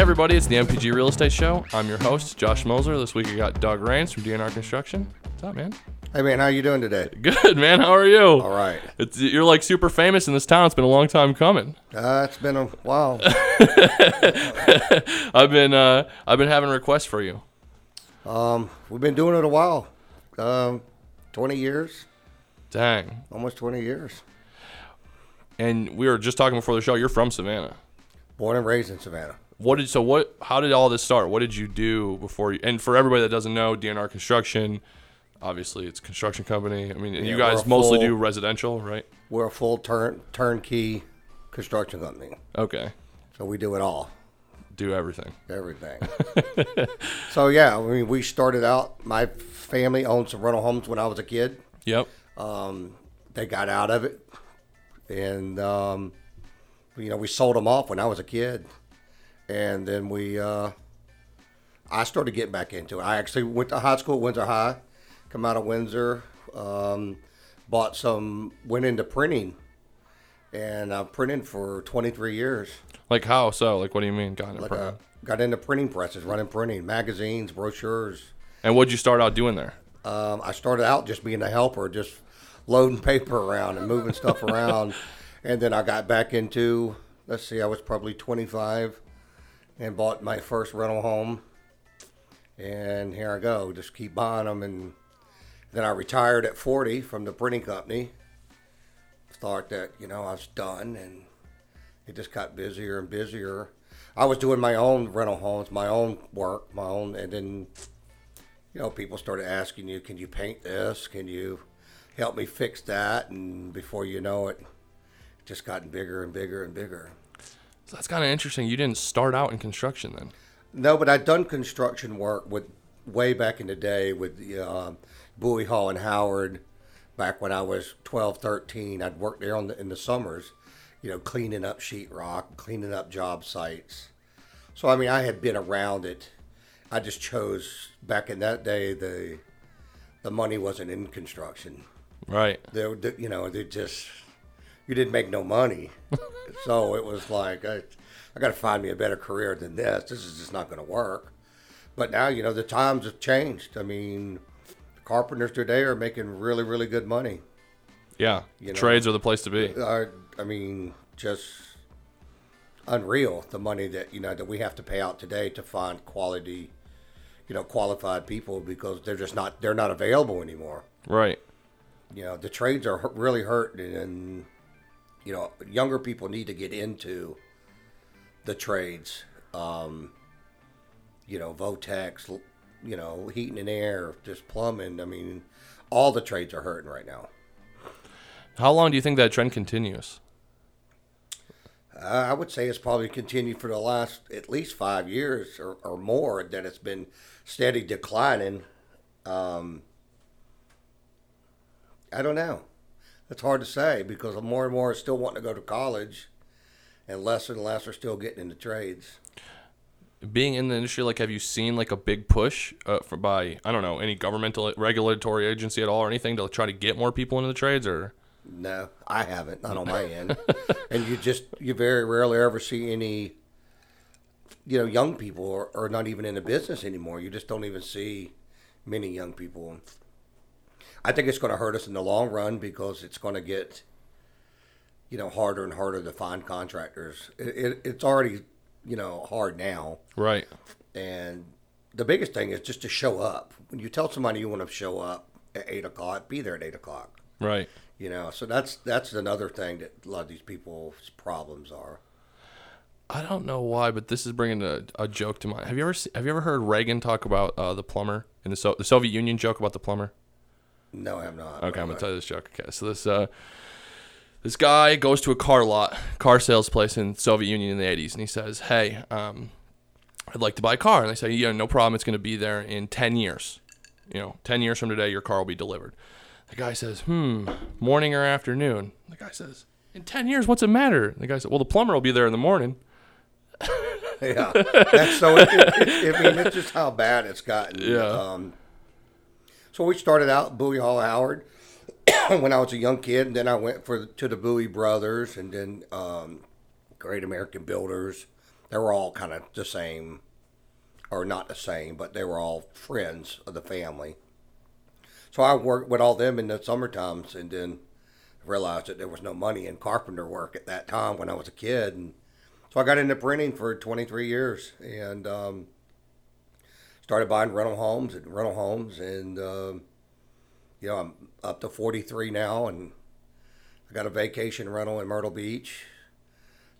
everybody, it's the MPG Real Estate Show. I'm your host, Josh Moser. This week I got Doug Rains from DNR Construction. What's up, man? Hey man, how you doing today? Good, man. How are you? All right. It's, you're like super famous in this town. It's been a long time coming. Uh, it's been a while. I've been uh, I've been having requests for you. Um, we've been doing it a while. Um, twenty years, Dang. almost twenty years. And we were just talking before the show. You're from Savannah. Born and raised in Savannah. What did so what? How did all this start? What did you do before you? And for everybody that doesn't know, DNR Construction, obviously it's a construction company. I mean, Yeah, you guys mostly full- do residential, right? We're a full turn turnkey construction company, Okay, so we do it all, do everything. everything. so yeah, I mean, we started out. My family owned some rental homes when I was a kid. Yep. They got out of it, and um, you know, we sold them off when I was a kid, and then we. Uh, I started getting back into it. I actually went to high school at Windsor High, come out of Windsor, um, bought some, went into printing, and I've printed for 23 years. Like how so? Like what do you mean? Got it. Like, uh, got into printing presses, running printing, magazines, brochures. and what'd you start out doing there? Um, I started out just being a helper, just loading paper around and moving stuff around. And then I got back into, let's see, I was probably 25 and bought my first rental home. And here I go, just keep buying them. And then I retired at 40 from the printing company. Thought that, you know, I was done and it just got busier and busier. I was doing my own rental homes, my own work, my own, and then you know, people started asking you, "Can you paint this? Can you help me fix that?" And before you know it, it just gotten bigger and bigger and bigger. So that's kind of interesting. You didn't start out in construction then. No, but I'd done construction work with way back in the day with uh, Bowie Hall and Howard. Back when I was 12, 13, I'd worked there on the, in the summers, you know, cleaning up sheetrock, cleaning up job sites. So I mean, I had been around it. I just chose back in that day the the money wasn't in construction. Right. There, the- you know, they just you didn't make no money, so it was like I, I got to find me a better career than this. This is just not going to work. But now, you know, the times have changed. I mean, carpenters today are making really, really good money. Yeah. You know. Trades are the place to be. Uh, I mean, just unreal the money that you know that we have to pay out today to find quality, you know, qualified people because they're just not they're not available anymore. Right. you know the trades are really hurting and you know younger people need to get into the trades um you know votex you know heating and air just plumbing. I mean all the trades are hurting right now. How long do you think that trend continues? uh, i would say it's probably continued for the last at least five years or, or more that it's been steady declining. Um i don't know It's hard to say because more and more are still wanting to go to college, and less and less are still getting into trades. Being in the industry, like, have you seen like a big push uh, for by I don't know any governmental regulatory agency at all or anything to try to get more people into the trades or? No, I haven't, not on my end. And you just you very rarely ever see any, you know, young people are, or not even in the business anymore. You just don't even see many young people. I think it's going to hurt us in the long run because it's going to get, you know, harder and harder to find contractors. It, it, it's already, you know, hard now. Right. And the biggest thing is just to show up. When you tell somebody you want to show up at eight o'clock, be there at eight o'clock. Right. You know, so that's that's another thing that a lot of these people's problems are. I don't know why, but this is bringing a, a joke to mind. Have you ever have you ever heard Reagan talk about uh, the plumber in the so- the Soviet Union joke about the plumber? No, I have not. Okay, I'm gonna tell you this joke. Okay, so this uh, this guy goes to a car lot, car sales place in Soviet Union in the 80s, and he says, "Hey, um, I'd like to buy a car." And they say, "Yeah, no problem. It's gonna be there in 10 years. You know, 10 years from today, your car will be delivered." The guy says, "Hmm, morning or afternoon?" The guy says, "In 10 years, what's it matter?" The guy said, "Well, the plumber will be there in the morning." yeah, that's so. It, it, I mean, it's just how bad it's gotten. Yeah. Um, so we started out Bowie Hall Howard when I was a young kid, and then I went for to the Bowie Brothers, and then um, Great American Builders, they were all kind of the same, or not the same, but they were all friends of the family. So I worked with all them in the summer times, and then realized that there was no money in carpenter work at that time when I was a kid, and so I got into printing for 23 years, and um, started buying rental homes and rental homes, and um, you know I'm up to 43 now, and I got a vacation rental in Myrtle Beach,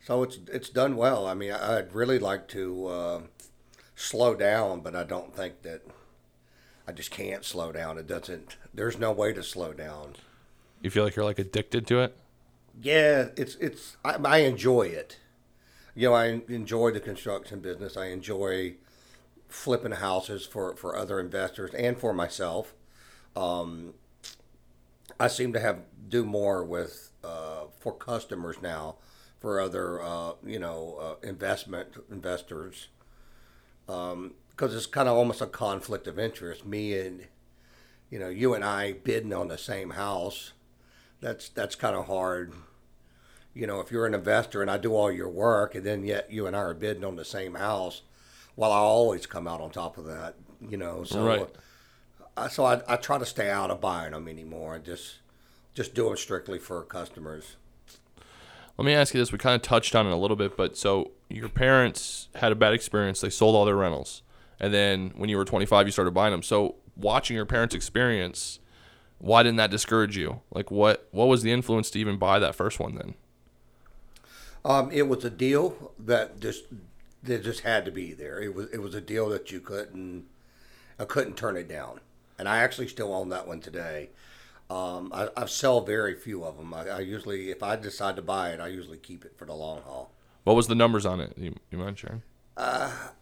so it's it's done well. I mean, I'd really like to uh, slow down, but I don't think that I just can't slow down. It doesn't. There's no way to slow down. You feel like you're like addicted to it? Yeah, it's it's. I, I enjoy it. You know, I enjoy the construction business. I enjoy flipping houses for for other investors and for myself. Um, I seem to have do more with uh, for customers now for other uh, you know uh, investment investors because um, it's kind of almost a conflict of interest. Me and you know you and I bidding on the same house. That's that's kind of hard. You know, if you're an investor and I do all your work, and then yet you and I are bidding on the same house, well, I always come out on top of that. You know, so Right. I, so I, I try to stay out of buying them anymore and just just do them strictly for customers. Let me ask you this. We kind of touched on it a little bit, but so your parents had a bad experience. They sold all their rentals. And then when you were 25, you started buying them. So watching your parents' experience, why didn't that discourage you? Like what what was the influence to even buy that first one then? Um, it was a deal that just that just had to be there. It was it was a deal that you couldn't I couldn't turn it down, and I actually still own that one today. Um, I, I sell very few of them. I, I usually, if I decide to buy it, I usually keep it for the long haul. What was the numbers on it? You, you mind sharing?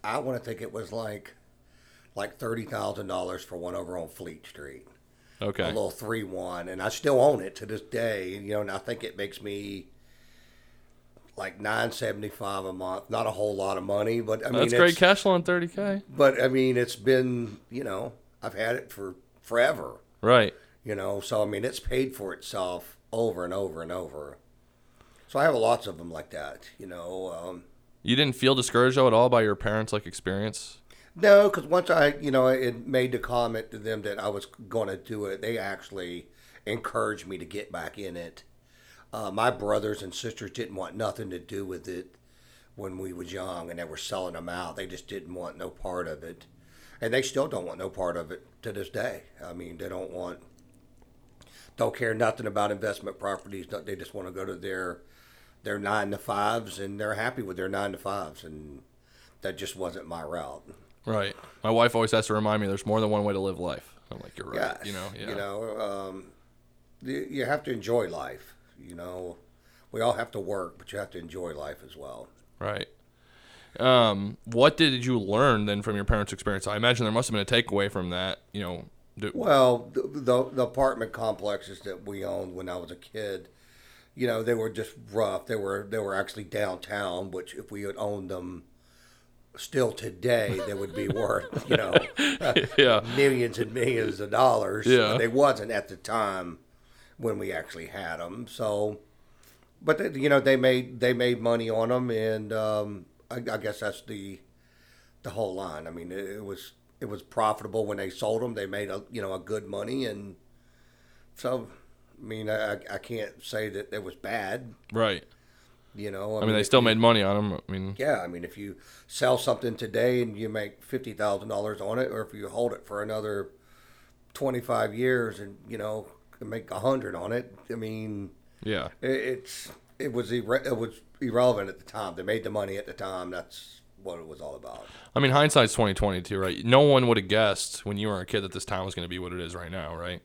I want to think it was like like thirty thousand dollars for one over on Fleet Street. Okay. a little three one, and I still own it to this day. You know, and I think it makes me like nine seventy five a month. Not a whole lot of money, but I mean, That's great it's- cash flow on 30k. But I mean, it's been you know I've had it for forever. Right. You know, so I mean, it's paid for itself over and over and over. So I have lots of them like that. You know. Um, You didn't feel discouraged though at all by your parents' like experience? No, because once I, you know, it made the comment to them that I was going to do it, they actually encouraged me to get back in it. Uh, my brothers and sisters didn't want nothing to do with it when we was young, and they were selling them out. They just didn't want no part of it, and they still don't want no part of it to this day. I mean, they don't want, don't care nothing about investment properties. They just want to go to their their nine to fives, and they're happy with their nine to fives, and that just wasn't my route. Right. My wife always has to remind me there's more than one way to live life. I'm like, you're right. Yes, You know, yeah. You know, um, you, you have to enjoy life. You know, we all have to work, but you have to enjoy life as well. Right. Um, what did you learn then from your parents' experience? I imagine there must have been a takeaway from that. You know, do, Well, the, the, the apartment complexes that we owned when I was a kid, you know, they were just rough. They were they were actually downtown, which if we had owned them still today, they would be worth you know yeah. millions and millions of dollars. Yeah. They wasn't at the time when we actually had them. So, but they, you know, they made they made money on them, and um, I, I guess that's the the whole line. I mean, it, it was it was profitable when they sold them. They made a you know a good money, and so I mean, I, I can't say that it was bad. Right. You know, I mean, they still you- made money on them. I mean, yeah, I mean, if you sell something today and you make fifty thousand dollars on it, or if you hold it for another twenty-five years and you know make a hundred on it, I mean, yeah. it, it's it was irre- it was irrelevant at the time. They made the money at the time. That's what it was all about. I mean, hindsight's twenty twenty two, right? No one would have guessed when you were a kid that this town was going to be what it is right now, right?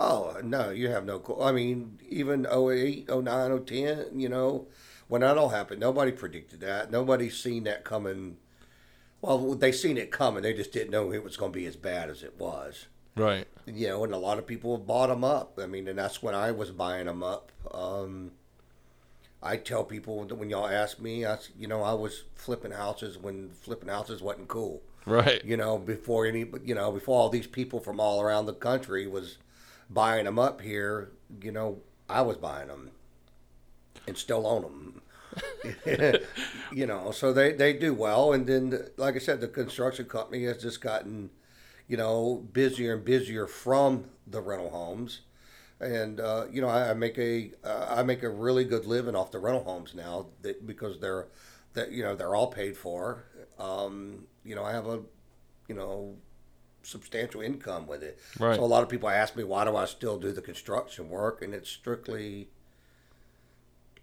Oh no, you have no. I mean, even 08, 09, 010, You know, when that all happened, nobody predicted that. Nobody seen that coming. Well, they seen it coming. They just didn't know it was going to be as bad as it was. Right. you know, and a lot of people have bought them up. I mean, and that's when I was buying them up. Um, I tell people that when y'all ask me, I, you know, I was flipping houses when flipping houses wasn't cool. Right. You know, before any, you know, before all these people from all around the country was buying them up here. You know, I was buying them and still own them. you know, so they, they do well. And then, like I said, the construction company has just gotten, you know, busier and busier from the rental homes. And uh, you know, I, I make a uh, I make a really good living off the rental homes now that, because they're that you know they're all paid for. Um, you know, I have a you know substantial income with it. Right. So a lot of people ask me why do I still do the construction work, and it's strictly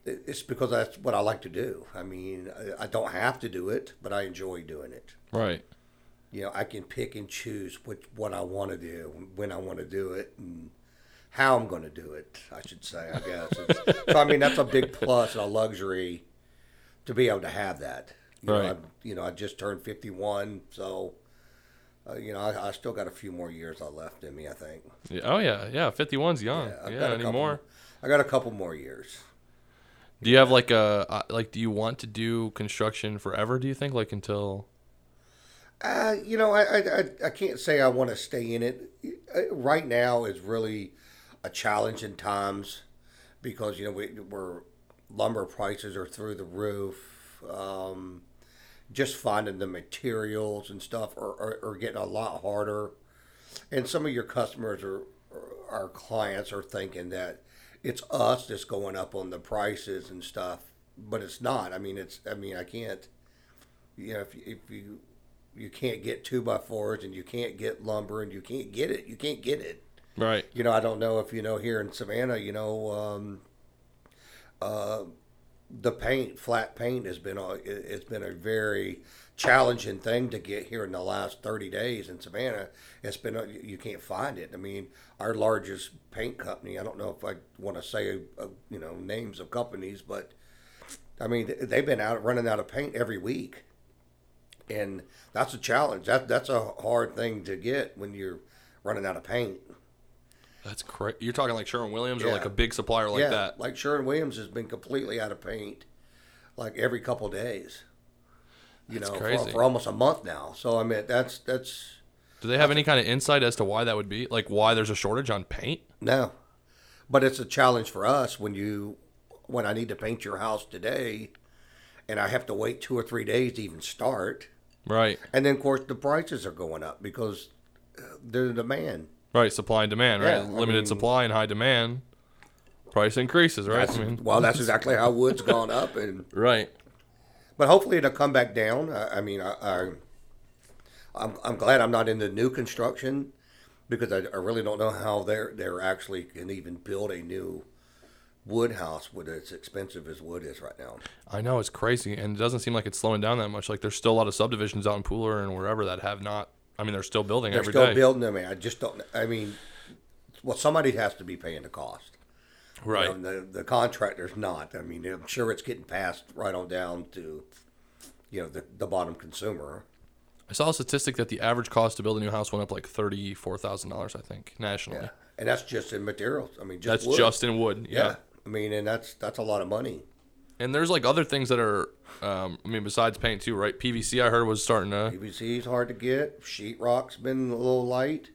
it's because that's what I like to do. I mean, I, I don't have to do it, but I enjoy doing it. Right. You know, I can pick and choose which what I want to do, when I want to do it, and how I'm going to do it. I should say, I guess. So I mean, that's a big plus and a luxury to be able to have that. You Right. Know, I, you know, I just turned 51, so. Uh, you know, I, I still got a few more years left in me. I think. Yeah. Oh yeah, yeah. 51's young. I've Yeah, got a couple- I got a couple more years. Do you have like a uh, like? Do you want to do construction forever? Do you think like until? Uh, you know, I, I, I, can't say I want to stay in it. Uh, Right now is really a challenge in times because, you know, we, we're lumber prices are through the roof. Um, just finding the materials and stuff are, are, are getting a lot harder. And some of your customers are, our clients are thinking that it's us that's going up on the prices and stuff, but it's not. I mean, it's, I mean, I can't, you know, if, if you, you can't get two by fours and you can't get lumber and you can't get it, you can't get it. Right. You know, I don't know if you know here in Savannah, you know, um, uh, the paint, flat paint, has been a it- it's been a very challenging thing to get here in the last thirty days in Savannah. It's been a, you can't find it. I mean, our largest paint company. I don't know if I want to say uh, you know names of companies, but I mean they've been out running out of paint every week, and that's a challenge. That that's a hard thing to get when you're running out of paint. That's crazy. You're talking like Sherwin Williams or like a big supplier like yeah, that. like Sherwin Williams has been completely out of paint, like every couple days. You That's know, crazy. For, for almost a month now. So I mean, that's that's Do they have any kind of insight as to why that would be? Like why there's a shortage on paint? no, but it's a challenge for us when you when I need to paint your house today, and I have to wait two or three days to even start, Right. and then of course the prices are going up because uh, there's a demand. Right. Supply and demand. Right. Yeah, Limited mean- supply and high demand. Price increases. Right. I mean. well, that's exactly how wood's gone up, and Right. But hopefully it'll come back down. I, I mean, I, I, I'm, I'm glad I'm not in the new construction because I, I really don't know how they're they're actually can even build a new wood house with as expensive as wood is right now. I know it's crazy, and it doesn't seem like it's slowing down that much. Like there's still a lot of subdivisions out in Pooler and wherever that have not. I mean, they're still building They're every still day. building them. I just don't. I mean, well, somebody has to be paying the cost. You right. know, the the contractor's not. I mean, I'm sure it's getting passed right on down to, you know, the the bottom consumer. I saw a statistic that the average cost to build a new house went up like thirty four thousand dollars. I think nationally. Yeah, and that's just in materials. I mean, just That's wood. just in wood. yeah. yeah. I mean, and that's that's a lot of money. And there's like other things that are, um, I mean, besides paint too, right? PVC I heard was starting to. PVC is hard to get. Sheetrock's been a little light.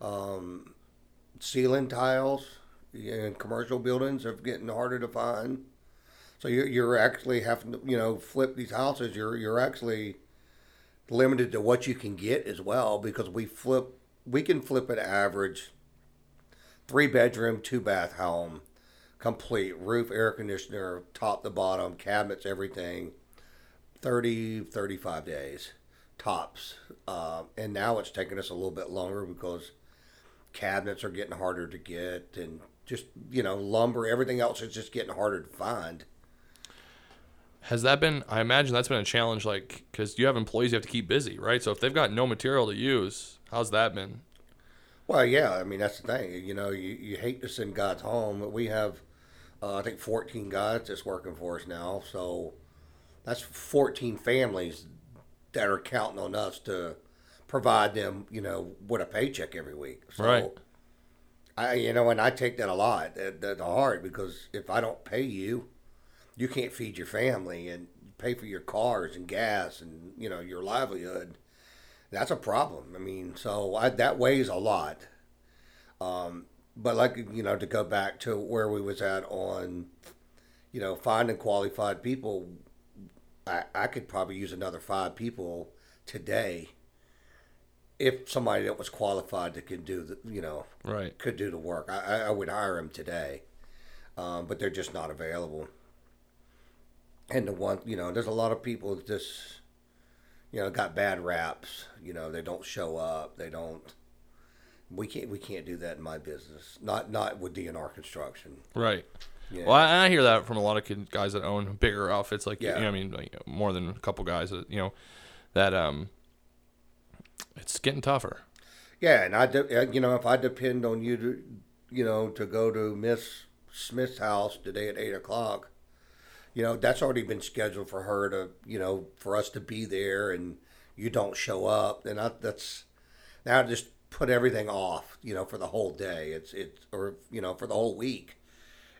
Um, ceiling tiles in commercial buildings are getting harder to find. So you're, you're actually having to, you know, flip these houses. You're you're actually limited to what you can get as well because we flip we can flip an average three bedroom, two bath home, complete roof, air conditioner, top to bottom, cabinets, everything 30, 35 days tops. Um, and now it's taking us a little bit longer because cabinets are getting harder to get and just, you know, lumber, everything else is just getting harder to find. Has that been? I imagine that's been a challenge, like because you have employees you have to keep busy, right? So if they've got no material to use, how's that been? Well, yeah, I mean, that's the thing. You know, you, you hate to send guys home. but We have, uh, I think, 14 guys that's working for us now. So that's 14 families that are counting on us to provide them, you know, with a paycheck every week. So, Right. I, you know, and I take that a lot at, at the heart because if I don't pay you, you can't feed your family and pay for your cars and gas and you know your livelihood. That's a problem. I mean, so I, that weighs a lot. Um, but like you know, to go back to where we was at on, you know, finding qualified people, I, I could probably use another five people today if somebody that was qualified that could do the, you know, Right. could do the work. I, I- would hire them today, um, but they're just not available. And the one, you know, there's a lot of people that just, you know, got bad raps. You know, they don't show up. They don't. We can't. We can't do that in my business. Not not with DNR construction. Right. Yeah. Well, I, I hear that from a lot of guys that own bigger outfits, like Yeah. you know, I mean, like more than a couple guys that you know that um, it's getting tougher. Yeah, and I, de- uh, you know, if I depend on you to, you know, to go to Miss Smith's house today at eight o'clock, you know, that's already been scheduled for her to, you know, for us to be there, and you don't show up, then I, that's now just put everything off, you know, for the whole day. It's it's or you know for the whole week.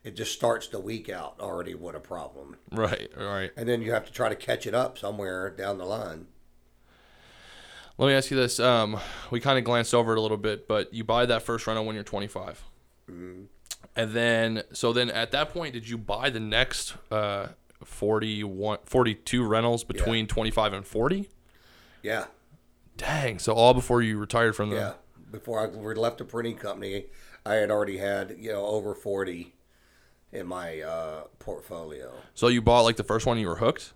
It just starts the week out already with a problem, Right. Right. and then you have to try to catch it up somewhere down the line. Let me ask you this. Um, we kind of glanced over it a little bit, but you buy that first rental when you're 25. And then, so then at that point, did you buy the next uh, 41, 42 rentals between 25 and 40? Yeah, Dang. So all before you retired from the. Yeah. Before I left the printing company, I had already had you know over forty in my uh, portfolio. So you bought like the first one, you were hooked?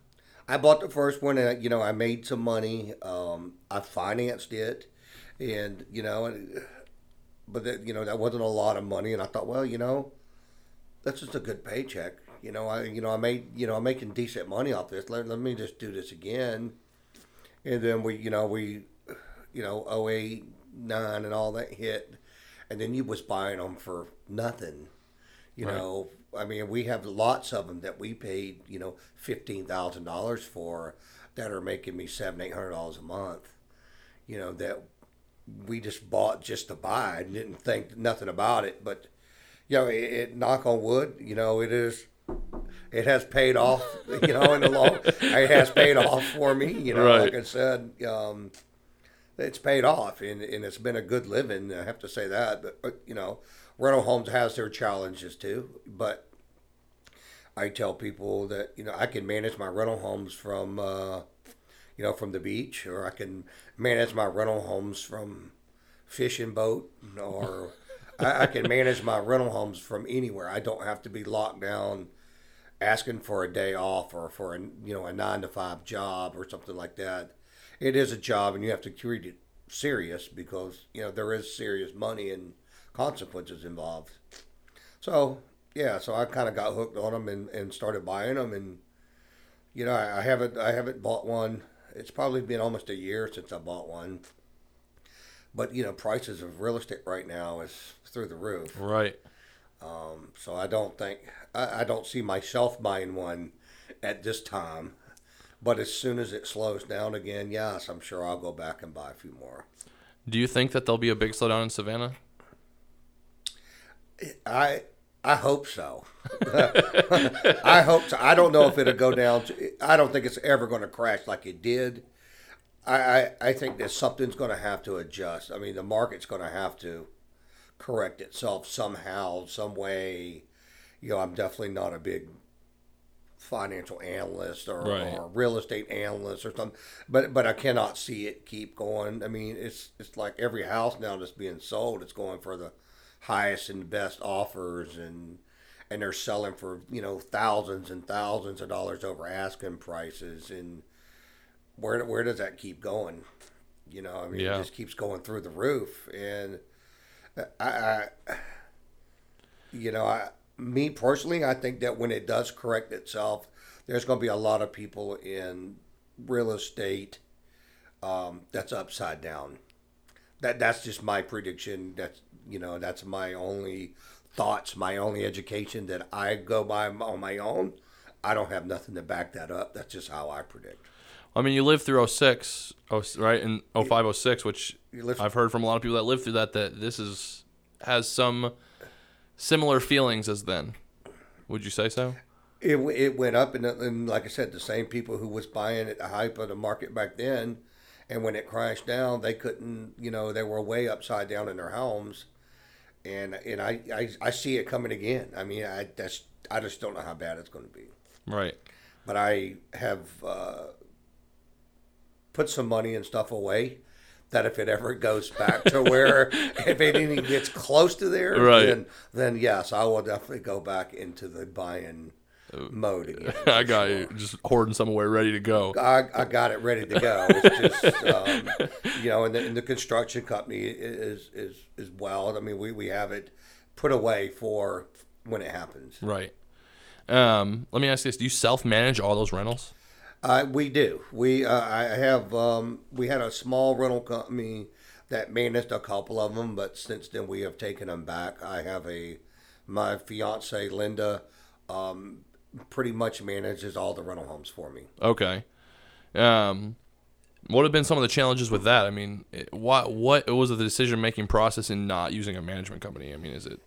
I bought the first one, and you know I made some money. Um, I financed it, and you know, and, but that, you know that wasn't a lot of money, and I thought, well, you know, that's just a good paycheck. You know, I you know I made you know I'm making decent money off this. Let, let me just do this again, and then we you know we, you know 08, 9 and all that hit, and then you was buying them for nothing. You Right. know, I mean, we have lots of them that we paid, you know, fifteen thousand dollars for, that are making me seven, eight hundred dollars a month. You know that we just bought just to buy and didn't think nothing about it. But you know, it, it knock on wood, you know, it is. It has paid off, you know, in the long. It has paid off for me, you know. Right. Like I said, um, it's paid off, and, and it's been a good living. I have to say that, but, but you know, rental homes has their challenges too. But I tell people that you know I can manage my rental homes from uh, you know from the beach, or I can manage my rental homes from fishing boat, or I, I can manage my rental homes from anywhere. I don't have to be locked down asking for a day off or for a you know a nine to five job or something like that. It is a job, and you have to treat it serious because you know there is serious money and consequences involved. So yeah, so I kind of got hooked on them and, and started buying them, and you know I, I haven't I haven't bought one. It's probably been almost a year since I bought one. But you know prices of real estate right now is through the roof. Right. Um, so I don't think I, I don't see myself buying one at this time. But as soon as it slows down again, yes, I'm sure I'll go back and buy a few more. Do you think that there'll be a big slowdown in Savannah? I I hope so. I hope so. I don't know if it'll go down. To, I don't think it's ever going to crash like it did. I, I, I think that something's going to have to adjust. I mean, the market's going to have to correct itself somehow, some way. You know, I'm definitely not a big financial analyst or, Right. or real estate analyst or something, but but I cannot see it keep going. I mean, it's it's like every house now that's being sold, it's going for the highest and best offers and and they're selling for you know thousands and thousands of dollars over asking prices and where where does that keep going you know i mean Yeah. it just keeps going through the roof and i, I you know i me personally i think that when it does correct itself there's going to be a lot of people in real estate um, that's upside down that that's just my prediction. That's you know that's my only thoughts, my only education that I go by on my own. I don't have nothing to back that up. That's just how I predict. I mean, you lived through 06, oh, right, and 05, 06, which I've heard from a lot of people that lived through that that this is has some similar feelings as then. Would you say so? It, it went up, and, and like I said, the same people who was buying at the hype of the market back then, and when it crashed down, they couldn't. You know, they were way upside down in their homes, and and I I, I see it coming again. I mean, I that's I just don't know how bad it's going to be. Right. But I have uh, put some money and stuff away that if it ever goes back to where if anything gets close to there, Right. then then yes, I will definitely go back into the buying mode again. I got you just hoarding somewhere ready to go. I, I got it ready to go. It's just, um, you know, and the, and the construction company is is is well. I mean, we, we have it put away for when it happens. Right. Um, let me ask you this: Do you self-manage all those rentals? Uh, we do. We uh, I have um, we had a small rental company that managed a couple of them, but since then we have taken them back. I have a my fiance Linda um, pretty much manages all the rental homes for me. Okay. Um, what have been some of the challenges with that? I mean, what what was the decision-making process in not using a management company? I mean, is it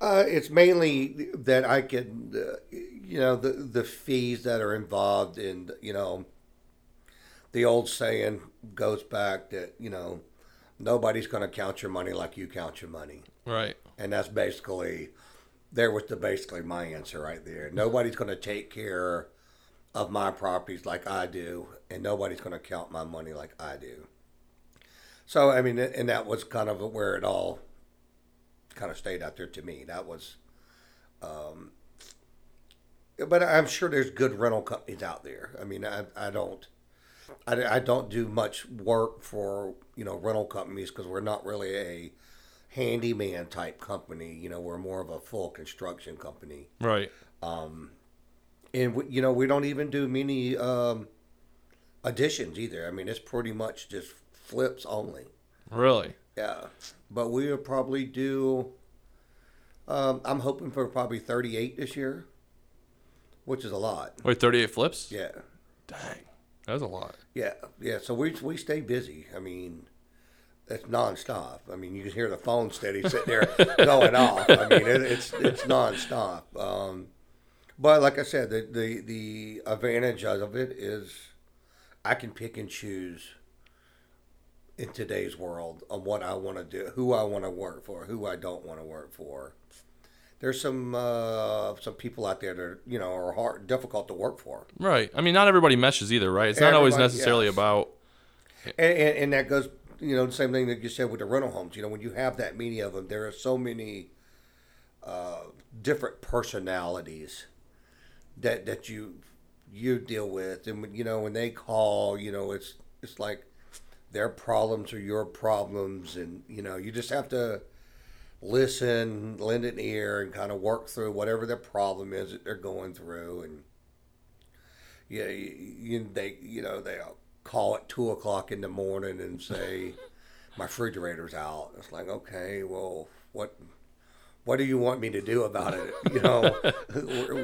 Uh, it's mainly that I can, uh, you know, the the fees that are involved in, you know, the old saying goes back that you know nobody's going to count your money like you count your money, right? and that's basically there was the basically my answer right there. Nobody's going to take care of my properties like I do, and nobody's going to count my money like I do. So I mean, and that was kind of where it all kind of stayed out there to me. That was, um, but I'm sure there's good rental companies out there. I mean, I, I don't, I, I don't do much work for you know rental companies because we're not really a handyman type company. You know, we're more of a full construction company, Right. Um, and we, you know we don't even do many um, additions either. I mean, it's pretty much just flips only. Really? Yeah, but we will probably do. Um, I'm hoping for probably 38 this year, which is a lot. Wait, 38 flips? Yeah, Dang. That's a lot. yeah, yeah. So we we stay busy. I mean, it's nonstop. I mean, you can hear the phone steady sitting there going off. I mean, it, it's it's nonstop. Um, but like I said, the, the the advantage of it is I can pick and choose in today's world on what I want to do, who I want to work for, who I don't want to work for. There's some uh, some people out there that are, you know are hard, difficult to work for, Right. I mean, not everybody meshes either, right? It's not always necessarily yes. about. and, and, and that goes, you know, the same thing that you said with the rental homes. You know, when you have that many of them, there are so many uh, different personalities that that you you deal with, and you know when they call, you know, it's it's like their problems are your problems, and you know you just have to listen, lend an ear, and kind of work through whatever their problem is that they're going through, and yeah, you, you they you know they call at two o'clock in the morning and say my refrigerator's out. It's like okay, well, what what do you want me to do about it? You know,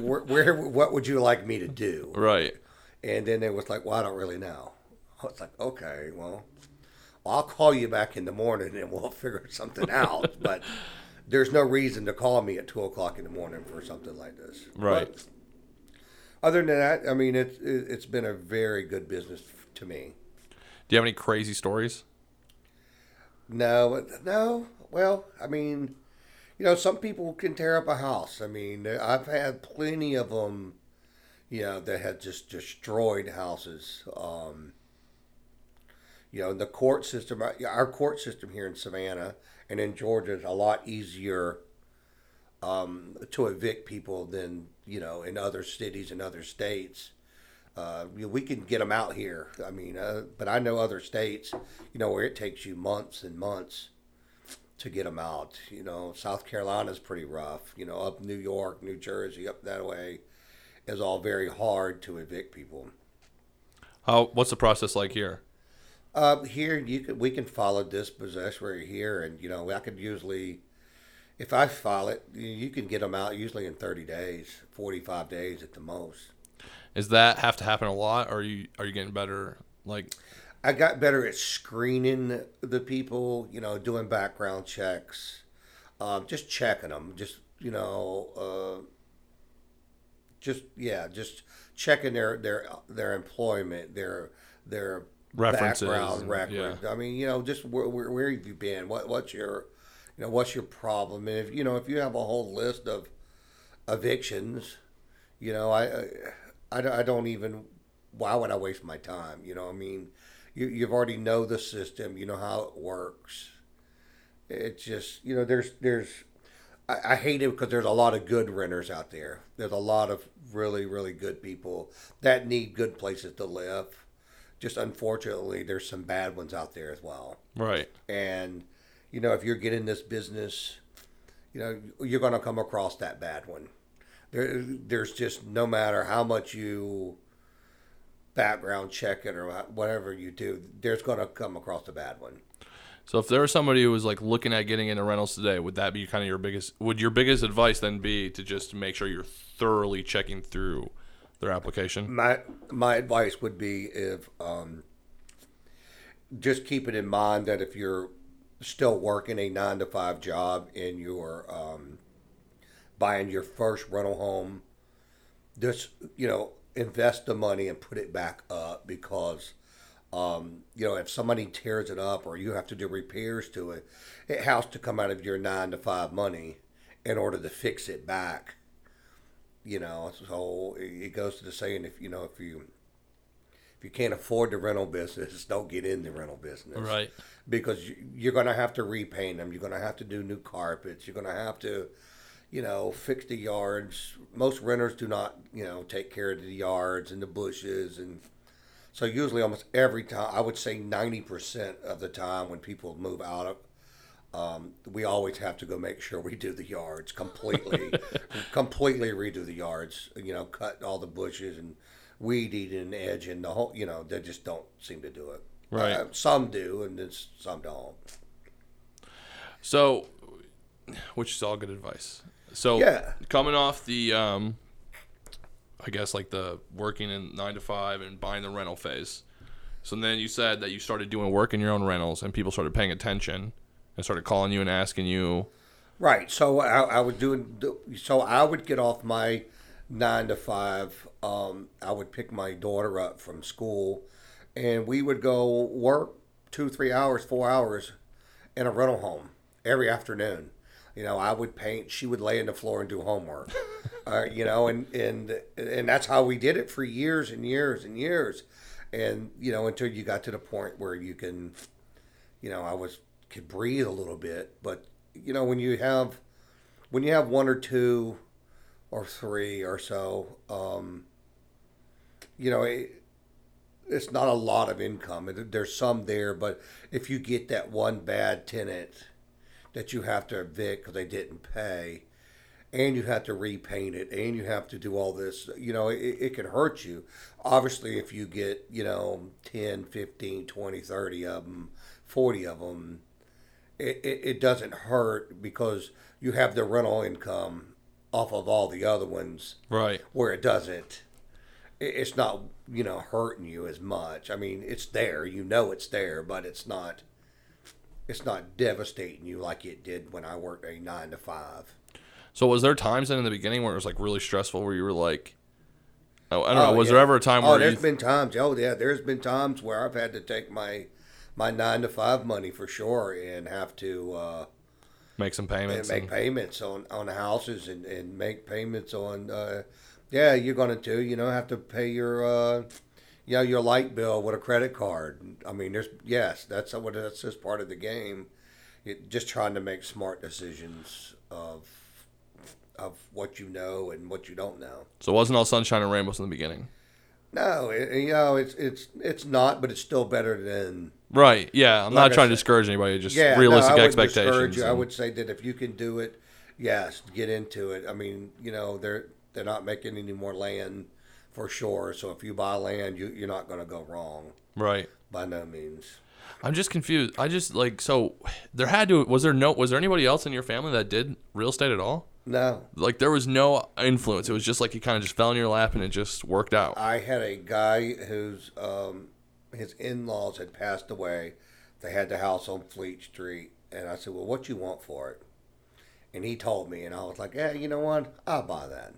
where, where what would you like me to do? Right. And then it was like, well, I don't really know. it's like, okay, well, I'll call you back in the morning and we'll figure something out. but there's no reason to call me at two o'clock in the morning for something like this. Right. But other than that, I mean, it's it, it's been a very good business to me. Do you have any crazy stories? No, no. Well, I mean, you know, some people can tear up a house. I mean, I've had plenty of them, you know, that had just destroyed houses. Um, you know, the court system, our court system here in Savannah and in Georgia is a lot easier um, to evict people than, you know, in other cities and other states. Uh, we can get them out here. I mean, uh, but I know other states, you know, where it takes you months and months to get them out. You know, South Carolina's pretty rough. You know, up New York, New Jersey, up that way, is all very hard to evict people. How? What's the process like here? Uh, here you can we can file a dispossessory here, and you know I could usually, if I file it, you- you can get them out usually in thirty days, forty five days at the most. Is that have to happen a lot, or are you are you getting better? Like, I got better at screening the people, you know, doing background checks, um, just checking them, just you know, uh, just yeah, just checking their their their employment, their their References background record. I mean, you know, just where, where where have you been? What what's your you know what's your problem? And if you know if you have a whole list of evictions. You know, I, I, I don't- I don't even. Why would I waste my time? You know, I mean, you you've already know the system. You know how it works. It's just you know, there's there's. I, I hate it because there's a lot of good renters out there. There's a lot of really really good people that need good places to live. Just unfortunately, there's some bad ones out there as well. Right. And you know, if you're getting this business, you know, you're going to come across that bad one. There, there's just no matter how much you background check it or whatever you do, there's going to come across a bad one. So if there was somebody who was like looking at getting into rentals today, would that be kind of your biggest? Would your biggest advice then be to just make sure you're thoroughly checking through their application? My my advice would be if um, just keep it in mind that if you're still working a nine to five job and you're um, buying your first rental home, just you know invest the money and put it back up because um, you know if somebody tears it up or you have to do repairs to it, it has to come out of your nine to five money in order to fix it back you know so it goes to the saying if you know if you if you can't afford the rental business don't get in the rental business. Right. because you- you're going to have to repaint them you're going to have to do new carpets. You're going to have to you know fix the yards. Most renters do not you know take care of the yards and the bushes and so usually almost every time i would say 90% of the time when people move out of um, we always have to go make sure we do the yards completely, completely redo the yards. You know, cut all the bushes and weed eating and edge and the whole. You know, they just don't seem to do it. Right. Uh, some do, and then some don't. So, which is all good advice. So Yeah. coming off the, um, I guess like the working in nine to five and buying the rental phase. So then you said that you started doing work in your own rentals and people started paying attention and started calling you and asking you. Right. So I, I was doing. So I would get off my nine to five. Um, I would pick my daughter up from school, and we would go work two, three hours, four hours in a rental home every afternoon. You know, I would paint. She would lay on the floor and do homework. uh, you know, and and and that's how we did it for years and years and years, and you know until you got to the point where you can, you know, I was could breathe a little bit, but you know when you have when you have one or two or three or so, um, you know. It, it's not a lot of income. There's some there, but if you get that one bad tenant that you have to evict because they didn't pay, and you have to repaint it, and you have to do all this, you know, it, it can hurt you. Obviously, if you get, you know, 10, 15, 20, 30 of them, 40 of them, it, it, it doesn't hurt because you have the rental income off of all the other ones Right. where it doesn't it- it's not you know hurting you as much i mean it's there you know it's there but it's not it's not devastating you like it did when i worked a nine to five So was there times then in the beginning where it was like really stressful where you were like, oh, I don't know, Oh, was yeah. there ever a time oh where there's you, been times oh yeah there's been times where i've had to take my my nine to five money for sure and have to uh make some and payments? make and- payments on on houses and and make payments on uh yeah you're gonna do you know have to pay your uh you know your light bill with a credit card i mean there's yes that's what that's just part of the game it, just trying to make smart decisions of of what you know and what you don't know so it wasn't all sunshine and rainbows in the beginning. No it, you know it's it's it's not but it's still better than Right. Yeah. I'm Like not I trying to discourage anybody. Just yeah, realistic no, I expectations. You. I would say that if you can do it, yes, get into it. I mean, you know, they're they're not making any more land for sure. So if you buy land, you you're not going to go wrong right. by no means. I'm just confused. I just like so there had to was there no was there anybody else in your family that did real estate at all? No, Like there was no influence. It was just like you kind of just fell in your lap and it just worked out. I had a guy whose um, his in laws had passed away. They had the house on Fleet Street, and I said, "Well, what you want for it?" And he told me, and I was like, "Yeah, you know what? I'll buy that."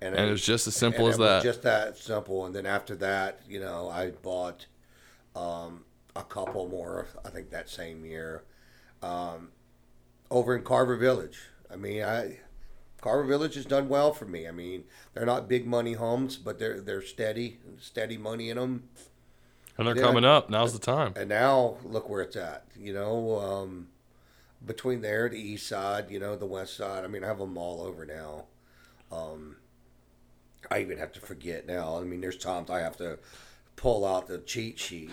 And it was just as simple and as it was that. Just that simple. And then after that, you know, I bought um, a couple more. I think that same year, um, over in Carver Village. I mean, I Carver Village has done well for me. I mean, they're not big money homes, but they're they're steady, steady money in them. And they're coming up. Now's the time. And now look where it's at. You know, um, between there, the east side, you know, the west side. I mean, I have them all over now. Um, I even have to forget now. I mean, there's times I have to pull out the cheat sheet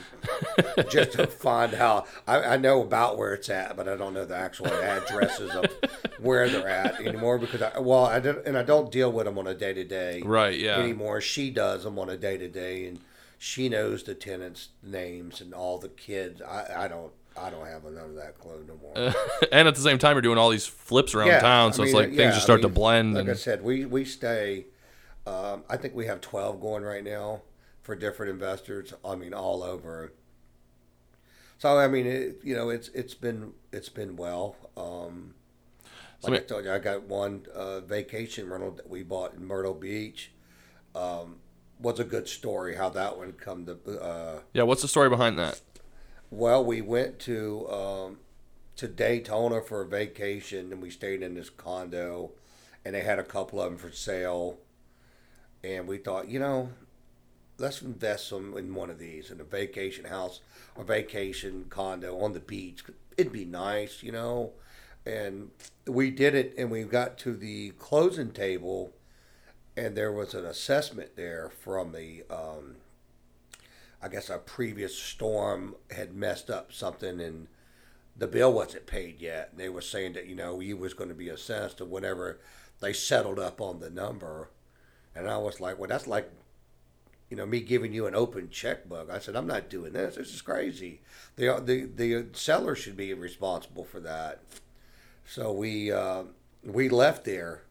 just to find how. I, I know about where it's at, but I don't know the actual addresses of where they're at anymore because I well, I don't, and I don't deal with them on a day to day Right, yeah. anymore. She does them on a day to day, and she knows the tenants' names and all the kids. I, I don't. I don't have none of that clue no more. and at the same time, you're doing all these flips around town, so I it's like yeah, things just I start to blend. Like I said, we we stay. Um, I think we have twelve going right now for different investors. I mean, all over. So I mean, it, you know, it's it's been it's been well. Um, So like I told you, I got one uh, vacation rental that we bought in Myrtle Beach. Um, was a good story how that one come to. Uh, yeah, what's the story behind that? well, we went to um, to Daytona for a vacation, and we stayed in this condo, and they had a couple of them for sale, and we thought, you know, let's invest some in one of these in a vacation house or vacation condo on the beach. It'd be nice, you know, and we did it, and we got to the closing table, and there was an assessment there from the. Um, I guess a previous storm had messed up something and the bill wasn't paid yet. They were saying that, you know, he was going to be assessed or whatever. They settled up on the number. And I was like, well, that's like, you know, me giving you an open checkbook. I said, I'm not doing this. This is crazy. The, the, the seller should be responsible for that. So we, uh, we left there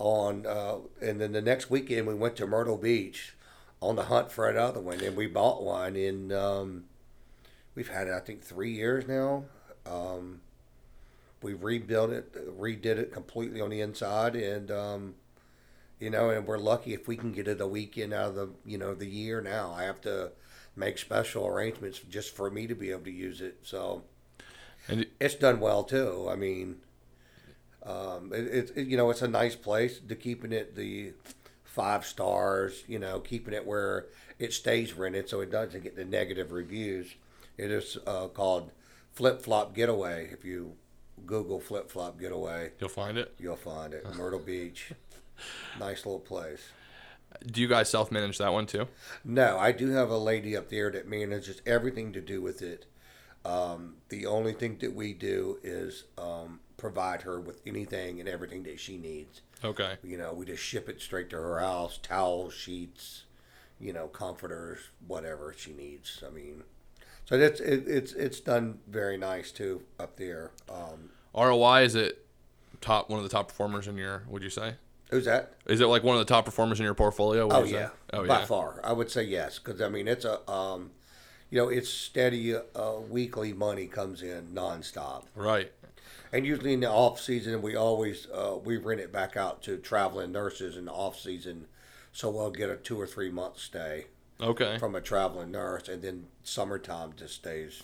on, uh, and then the next weekend we went to Myrtle Beach on the hunt for another one, and we bought one in. Um, we've had it, I think, three years now. Um, we rebuilt it, redid it completely on the inside, and um, you know, and we're lucky if we can get it a weekend out of the you know the year. Now I have to make special arrangements just for me to be able to use it. So And it's done well too. I mean, um, it, it, you know it's a nice place to keeping it the five stars. You know, keeping it where it stays rented so it doesn't get the negative reviews. It is uh, called Flip Flop Getaway. If you Google Flip Flop Getaway, you'll find it. you'll find it. Myrtle Beach, nice little place. Do you guys self manage that one too? No, I do have a lady up there that manages everything to do with it. Um, the only thing that we do is um, provide her with anything and everything that she needs. Okay. You know, we just ship it straight to her house, towels, sheets, you know, comforters, whatever she needs. I mean, so that's it, it's it's done very nice too up there. Um, ROI is it top one of the top performers in your? Would you say? Who's that? Is it like one of the top performers in your portfolio? would Oh yeah, Oh by yeah. far. I would say yes, because I mean it's a, um, you know, it's steady. Uh, weekly money comes in nonstop, Right. and usually in the off season we always uh, we rent it back out to traveling nurses in the off season, so we'll get a two or three month stay Okay. from a traveling nurse, and then summertime just stays.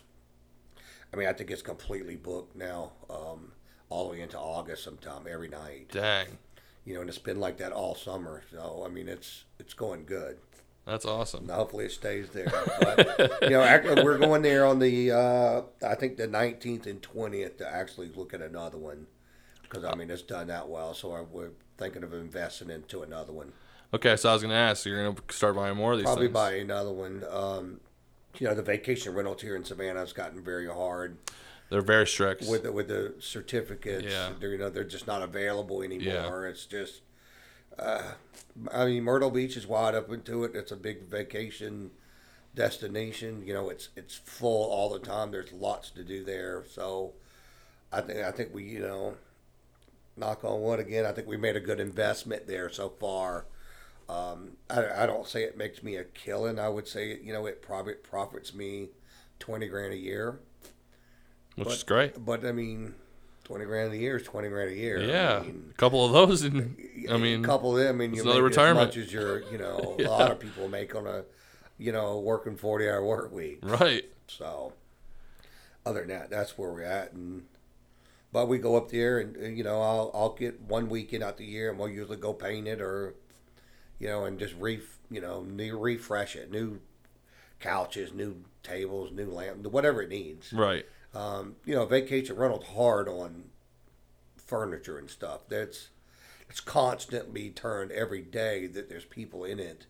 I mean, I think it's completely booked now, um, all the way into August sometime every night. Dang. You know, and it's been like that all summer. So I mean, it's it's going good. That's awesome. Now, hopefully it stays there. But, you know, actually, we're going there on the, uh, I think the 19th and 20th to actually look at another one. Because, I mean, it's done that well. So I, we're thinking of investing into another one. Okay, so I was gonna ask, so you're gonna start buying more of these Probably things? buy another one. Um, you know, the vacation rentals here in Savannah has gotten very hard They're very strict. with the, with the certificates. Yeah. They're, you know, they're just not available anymore. Yeah. It's just, uh, I mean, Myrtle Beach is wide open to it. It's a big vacation destination. You know, it's it's full all the time. There's lots to do there. So, I think I think we, you know, knock on wood again. I think we made a good investment there so far. Um, I, I don't say it makes me a killing. I would say, you know, it probably profits me twenty grand a year. Which but- is great. But I mean, twenty grand a year is twenty grand a year. Yeah, I mean, a couple of those, and I mean, a couple of them, and you it's another make retirement. as much as your, you know, Yeah. a lot of people make on a, you know, working forty hour work week. right? So, other than that, that's where we're at. And but we go up there and uh, you know I'll I'll get one weekend out the year and we'll usually go paint it or you know and just re you know new refresh it, new couches, new tables, new lamp, whatever it needs. Right. Um, you know, vacation rentals hard on furniture and stuff. That's it's constantly turned every day that there's people in it.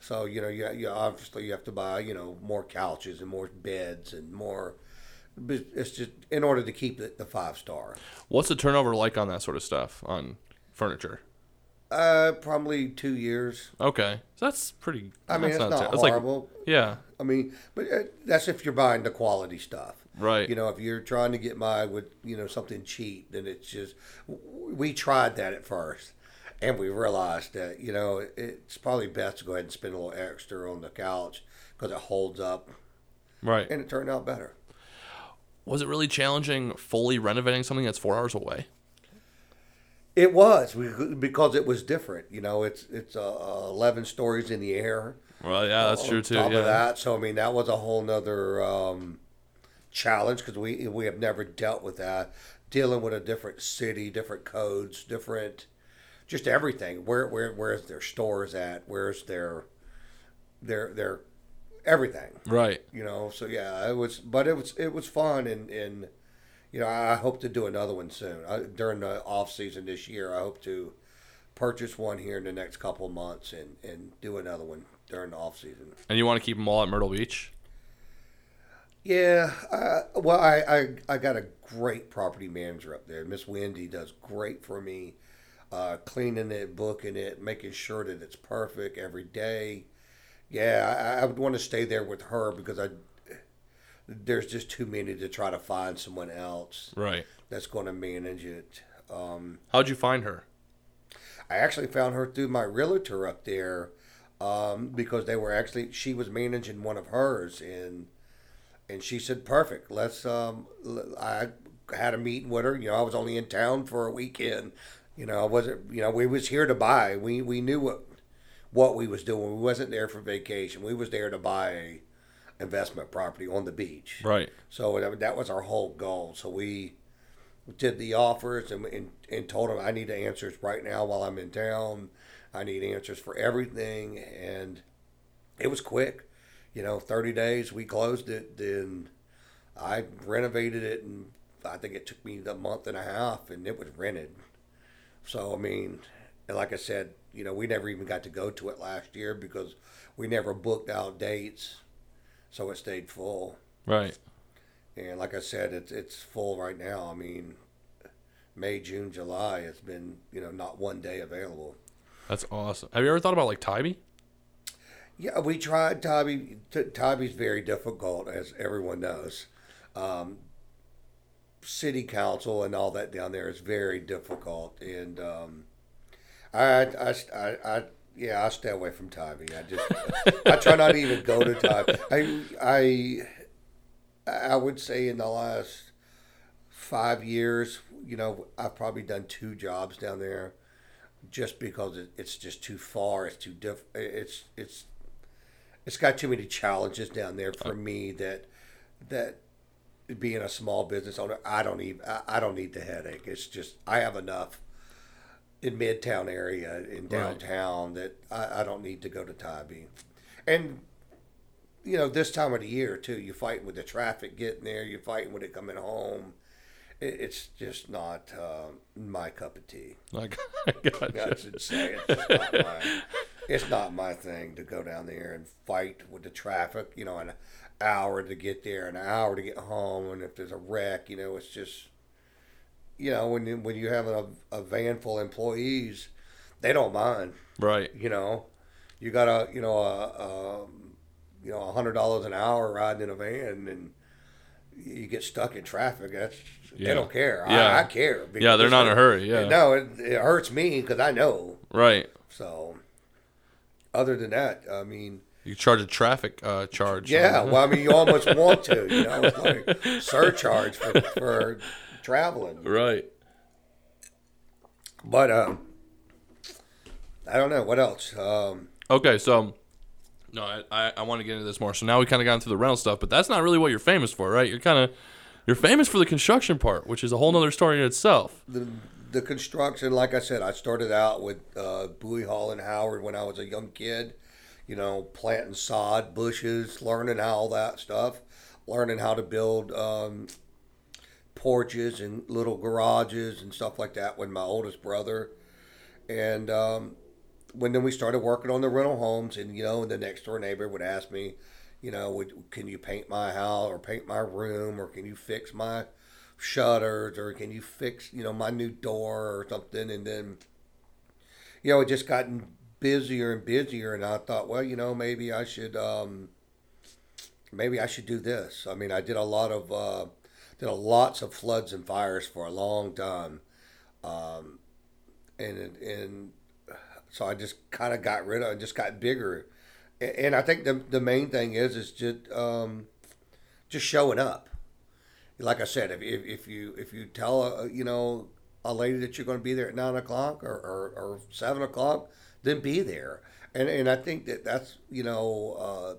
So you know, you, you obviously you have to buy you know more couches and more beds and more. It's just in order to keep it the five star. What's the turnover like on that sort of stuff on furniture? Uh, probably two years. Okay, so that's pretty. I mean, that's it's not ter- that's like- horrible. yeah. I mean, but uh, that's if you're buying the quality stuff. Right. You know, if you're trying to get by with you know something cheap, then it's just we tried that at first, and we realized that you know it's probably best to go ahead and spend a little extra on the couch because it holds up, Right. and it turned out better. Was it really challenging fully renovating something that's four hours away? It was we- because it was different. You know, it's it's uh, eleven stories in the air. Well, yeah, that's on true too. Top Yeah. of that, so I mean that was a whole nother um, challenge because we we have never dealt with that, dealing with a different city, different codes, different, just everything. Where where where's their stores at? Where's their their their everything? Right. You know. So yeah, it was, but it was it was fun and and you know I hope to do another one soon I, during the off season this year. I hope to purchase one here in the next couple of months and and do another one during the off season. And you want to keep them all at Myrtle Beach? Yeah, uh, well, I, I I got a great property manager up there. Miss Wendy does great for me, uh, cleaning it, booking it, making sure that it's perfect every day. Yeah, I, I would want to stay there with her because I there's just too many to try to find someone else Right. that's going to manage it. Um, How'd you find her? I actually found her through my realtor up there um, because they were actually she was managing one of hers and and she said perfect let's um I had a meeting with her you know I was only in town for a weekend you know I wasn't you know we was here to buy we we knew what what we was doing we wasn't there for vacation we was there to buy a investment property on the beach Right. so that, that was our whole goal. So we did the offers and, and, and told them I need the answers right now while I'm in town. I need answers for everything. And it was quick. You know, 30 days, we closed it. Then I renovated it, and I think it took me a month and a half, and it was rented. So, I mean, and like I said, you know, we never even got to go to it last year because we never booked out dates. So it stayed full. Right. And like I said, it's it's full right now. I mean, May, June, July, it's been you know not one day available. That's awesome. Have you ever thought about like Tybee? Yeah, we tried Tybee. T- very difficult, as everyone knows. Um, city council and all that down there is very difficult, and um, I, I, I, I, yeah, I stay away from Tybee. I just, I try not to even go to Tybee. I, I, I would say in the last five years, you know, I've probably done two jobs down there, just because it, it's just too far. It's too diff. It's it's it's got too many challenges down there for me that that being a small business owner, I don't even I, don't need the headache. It's just I have enough in midtown area in downtown that I, I don't need to go to Tybee. And you know, this time of the year too, you're fighting with the traffic getting there, you're fighting with it coming home. It, it's just not uh, my cup of tea. Like, I gotcha. That's insane. It's not, it's not my thing to go down there and fight with the traffic. You know, an hour to get there, an hour to get home, and if there's a wreck, you know, it's just, you know, when you, when you have a, a van full of employees, they don't mind. Right. You know, you got a you know a, a you know a hundred dollars an hour riding in a van and. You get stuck in traffic. That's Yeah. they don't care. Yeah. I, I care. Yeah, they're not in a hurry. Yeah. No, it, it hurts me because I know. Right. So, other than that, I mean, You charge a traffic uh, charge. yeah. Well, I mean, you almost want to, you know, it's like surcharge for, for traveling. right. But um, I don't know what else. Um, Okay, so no, I, I, I want to get into this more. So now we kind of got into the rental stuff, but that's not really what you're famous for, right? You're kind of You're famous for the construction part, which is a whole nother story in itself. the the construction, like I said, I started out with uh, Bowie Hall and Howard when I was a young kid. You know, planting sod, bushes, learning how all that stuff, learning how to build um, porches and little garages and stuff like that with my oldest brother. And um, when then we started working on the rental homes, and you know, the next door neighbor would ask me, you know, would, can you paint my house or paint my room or can you fix my shutters or can you fix you know my new door or something? And then you know it just gotten busier and busier and i thought well you know maybe i should um maybe i should do this. I mean i did a lot of uh did a lots of floods and fires for a long time um and and so i just kind of got rid of it just got bigger. And, i think the the main thing is is just um just showing up like I said, if, if, you if you tell a, you know a lady that you're going to be there at nine o'clock or, or, or seven o'clock, then be there. And and I think that that's you know uh,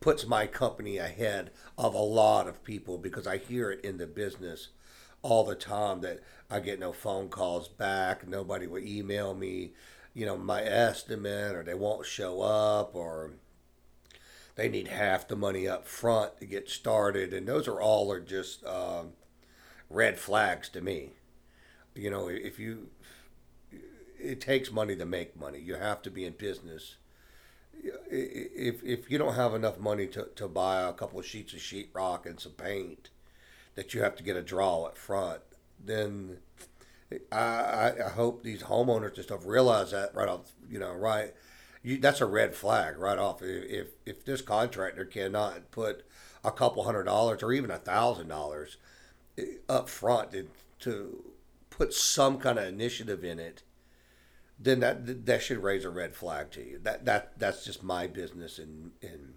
puts my company ahead of a lot of people because I hear it in the business all the time that I get no phone calls back, nobody will email me, you know, my estimate or they won't show up or they need half the money up front to get started, and those are all are just um, red flags to me. You know, if you, it takes money to make money. You have to be in business. If if you don't have enough money to, to buy a couple of sheets of sheetrock and some paint, that you have to get a draw up front, then I, I hope these homeowners and stuff realize that right off, you know, right you, that's a red flag right off. If if this contractor cannot put a couple hundred dollars or even a thousand dollars eh, up front to, to put some kind of initiative in it, then that that should raise a red flag to you. That that that's just my business. And and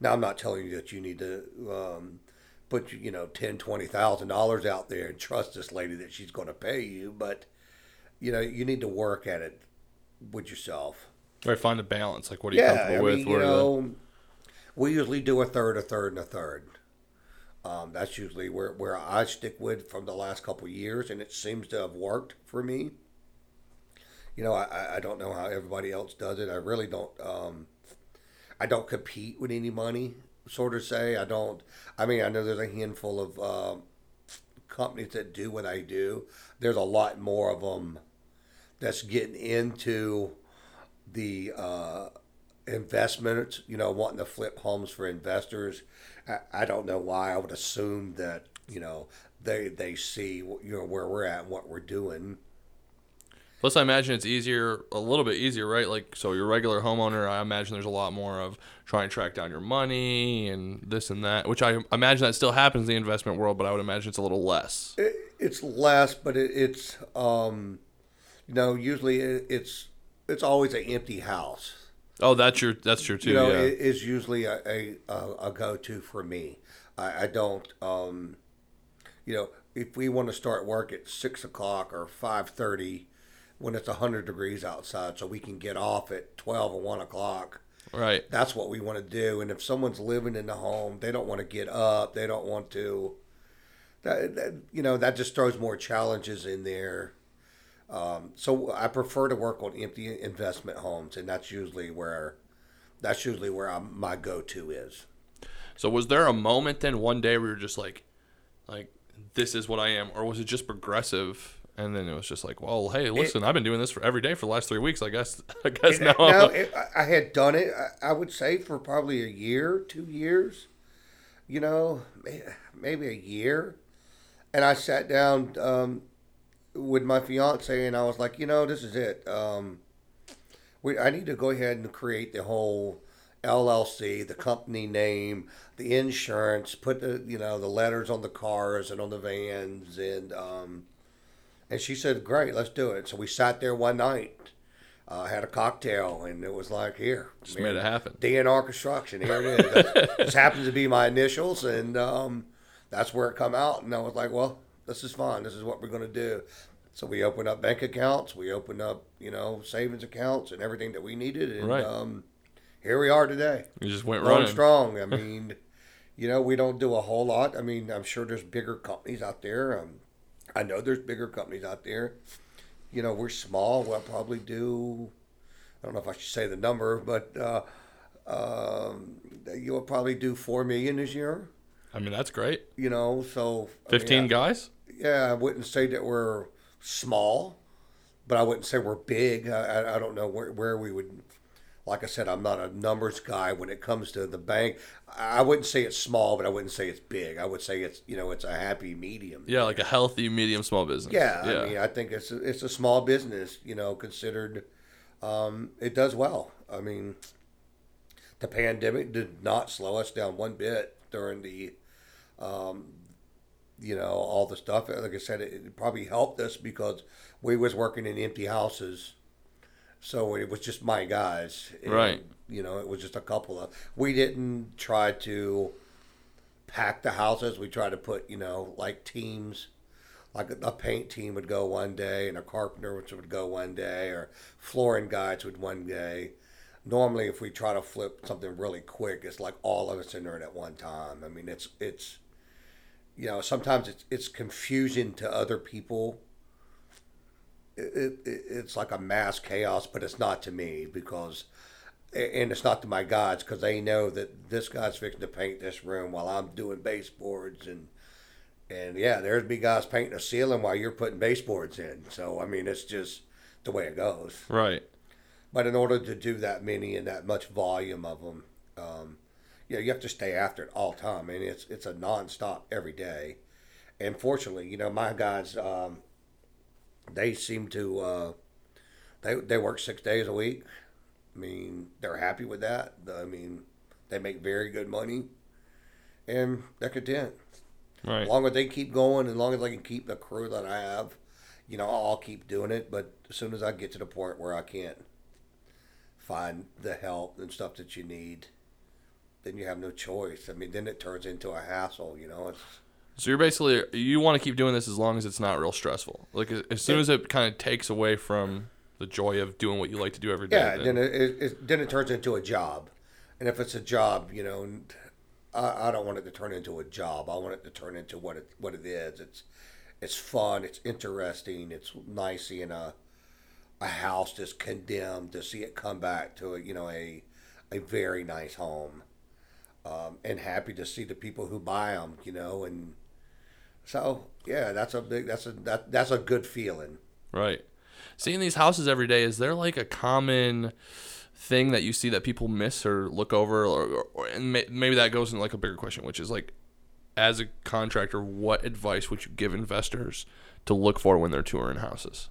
now I'm not telling you that you need to um, put you know ten twenty thousand dollars out there and trust this lady that she's going to pay you, but you know you need to work at it with yourself. Right, find a balance. Like, what are you yeah, comfortable I mean, with? You know, the... we usually do a third, a third, and a third. Um, that's usually where, where I stick with from the last couple years, and it seems to have worked for me. You know, I, I don't know how everybody else does it. I really don't. Um, I don't compete with any money, sort of say. I don't. I mean, I know there's a handful of uh, companies that do what I do. There's a lot more of them that's getting into the uh, investments, you know, wanting to flip homes for investors. I, I don't know why. I would assume that, you know, they, they see, you know, where we're at and what we're doing. Plus, I imagine it's easier, a little bit easier, right? Like, so your regular homeowner, I imagine there's a lot more of trying to track down your money and this and that, which I imagine that still happens in the investment world, but I would imagine it's a little less. It, it's less, but it, it's, um, you know, usually it's it's always an empty house. Oh, that's your that's true too. You know, yeah. it is usually a a, a go to for me. I, I don't, um, you know, if we want to start work at six o'clock or five thirty, when it's hundred degrees outside, so we can get off at twelve or one o'clock. Right. That's what we want to do. And if someone's living in the home, they don't want to get up. They don't want to. That, that you know that just throws more challenges in there um, so I prefer to work on empty investment homes, and that's usually where that's usually where I'm, my go-to is. So was there a moment then one day where you're just like, like this is what I am, or was it just progressive? And then it was just like, well, hey, listen, it, I've been doing this for every day for the last three weeks. I guess, I guess it, now. No, it, I had done it. I, I would say for probably a year, two years. You know, maybe a year. And I sat down um, with my fiance, and I was like, you know, this is it. Um, we, I need to go ahead and create the whole LLC, the company name, the insurance, put the you know the letters on the cars and on the vans, and um, and she said, great, let's do it. So we sat there one night. Uh, had a cocktail and it was like here, just man, made it happen. DNR Construction, here it is. this happens to be my initials, and um, that's where it come out. And I was like, well, this is fine. This is what we're going to do. So we opened up bank accounts. We opened up, you know, savings accounts and everything that we needed. And right. um, here we are today. You just went running strong. I mean, you know, we don't do a whole lot. I mean, I'm sure there's bigger companies out there. Um, I know there's bigger companies out there. You know, we're small. We'll probably do. I don't know if I should say the number, but uh, um, you'll probably do four million this year. I mean, that's great. You know, so I mean, 15 I- guys? Yeah, I wouldn't say that we're small, but I wouldn't say we're big. I, I, don't know where, where we would. Like I said, I'm not a numbers guy when it comes to the bank. I wouldn't say it's small, but I wouldn't say it's big. I would say it's you know it's a happy medium. Yeah, like a healthy medium small business. Yeah, I mean, I think it's a, it's a small business. You know, considered um, it does well. I mean, the pandemic did not slow us down one bit during the, um, you know, all the stuff. Like I said, it, probably helped us because we was working in empty houses, so it was just my guys. And, Right. You know, it was just a couple of. We didn't try to pack the houses. We tried to put, you know, like teams like a, a paint team would go one day and a carpenter which would go one day or flooring guys would one day normally if we try to flip something really quick it's like all of us in there at one time i mean it's it's you know sometimes it's it's confusing to other people it, it, it's like a mass chaos but it's not to me because and it's not to my guys because they know that this guy's fixing to paint this room while i'm doing baseboards and and yeah, there's be guys painting a ceiling while you're putting baseboards in. So I mean, it's just the way it goes. Right. But in order to do that many and that much volume of them, um, yeah, you have to stay after it all the time. And it's it's a nonstop every day. And fortunately, you know, my guys, um, they seem to uh, they they work six days a week. I mean, they're happy with that. I mean, they make very good money, and they're content. Right. As long as they keep going, as long as I can keep the crew that I have, you know, I'll keep doing it. But as soon as I get to the point where I can't find the help and stuff that you need, then you have no choice. I mean, then it turns into a hassle. You know, it's So you're basically you want to keep doing this as long as it's not real stressful. Like as- as soon as it kind of takes away from the joy of doing what you like to do every day. yeah. then- Then it, it, it then it turns into a job, and if it's a job, you know, I, I don't want it to turn into a job. I want it to turn into what it what it is. It's it's fun. It's interesting. It's nice seeing a a house that's condemned to see it come back to a you know a a very nice home, um, and happy to see the people who buy them. You know, and so yeah, that's a big that's a that that's a good feeling. Right. Seeing these houses every day, is there like a common thing that you see that people miss or look over, or, or, or and may, maybe that goes into like a bigger question, which is like, as a contractor, what advice would you give investors to look for when they're touring houses?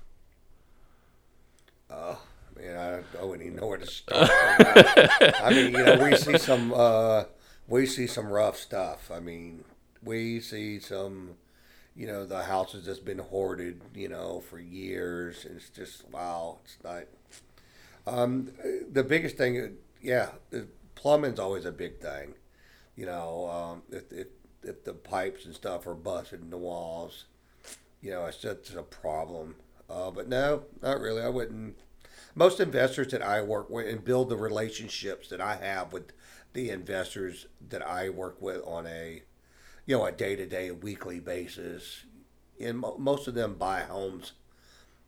Oh, man, I, wouldn't even know where to start. I mean, you know, we see some uh, we see some rough stuff. I mean, we see some, you know, the houses that's been hoarded, you know, for years. It's just wow. It's not. Um, the biggest thing, yeah, plumbing's always a big thing. You know, um, if, if if the pipes and stuff are busted in the walls, you know, it's just a problem. Uh, but no, not really. I wouldn't. Most investors that I work with and build the relationships that I have with the investors that I work with on a, you know, a day to day, weekly basis, and mo- most of them buy homes,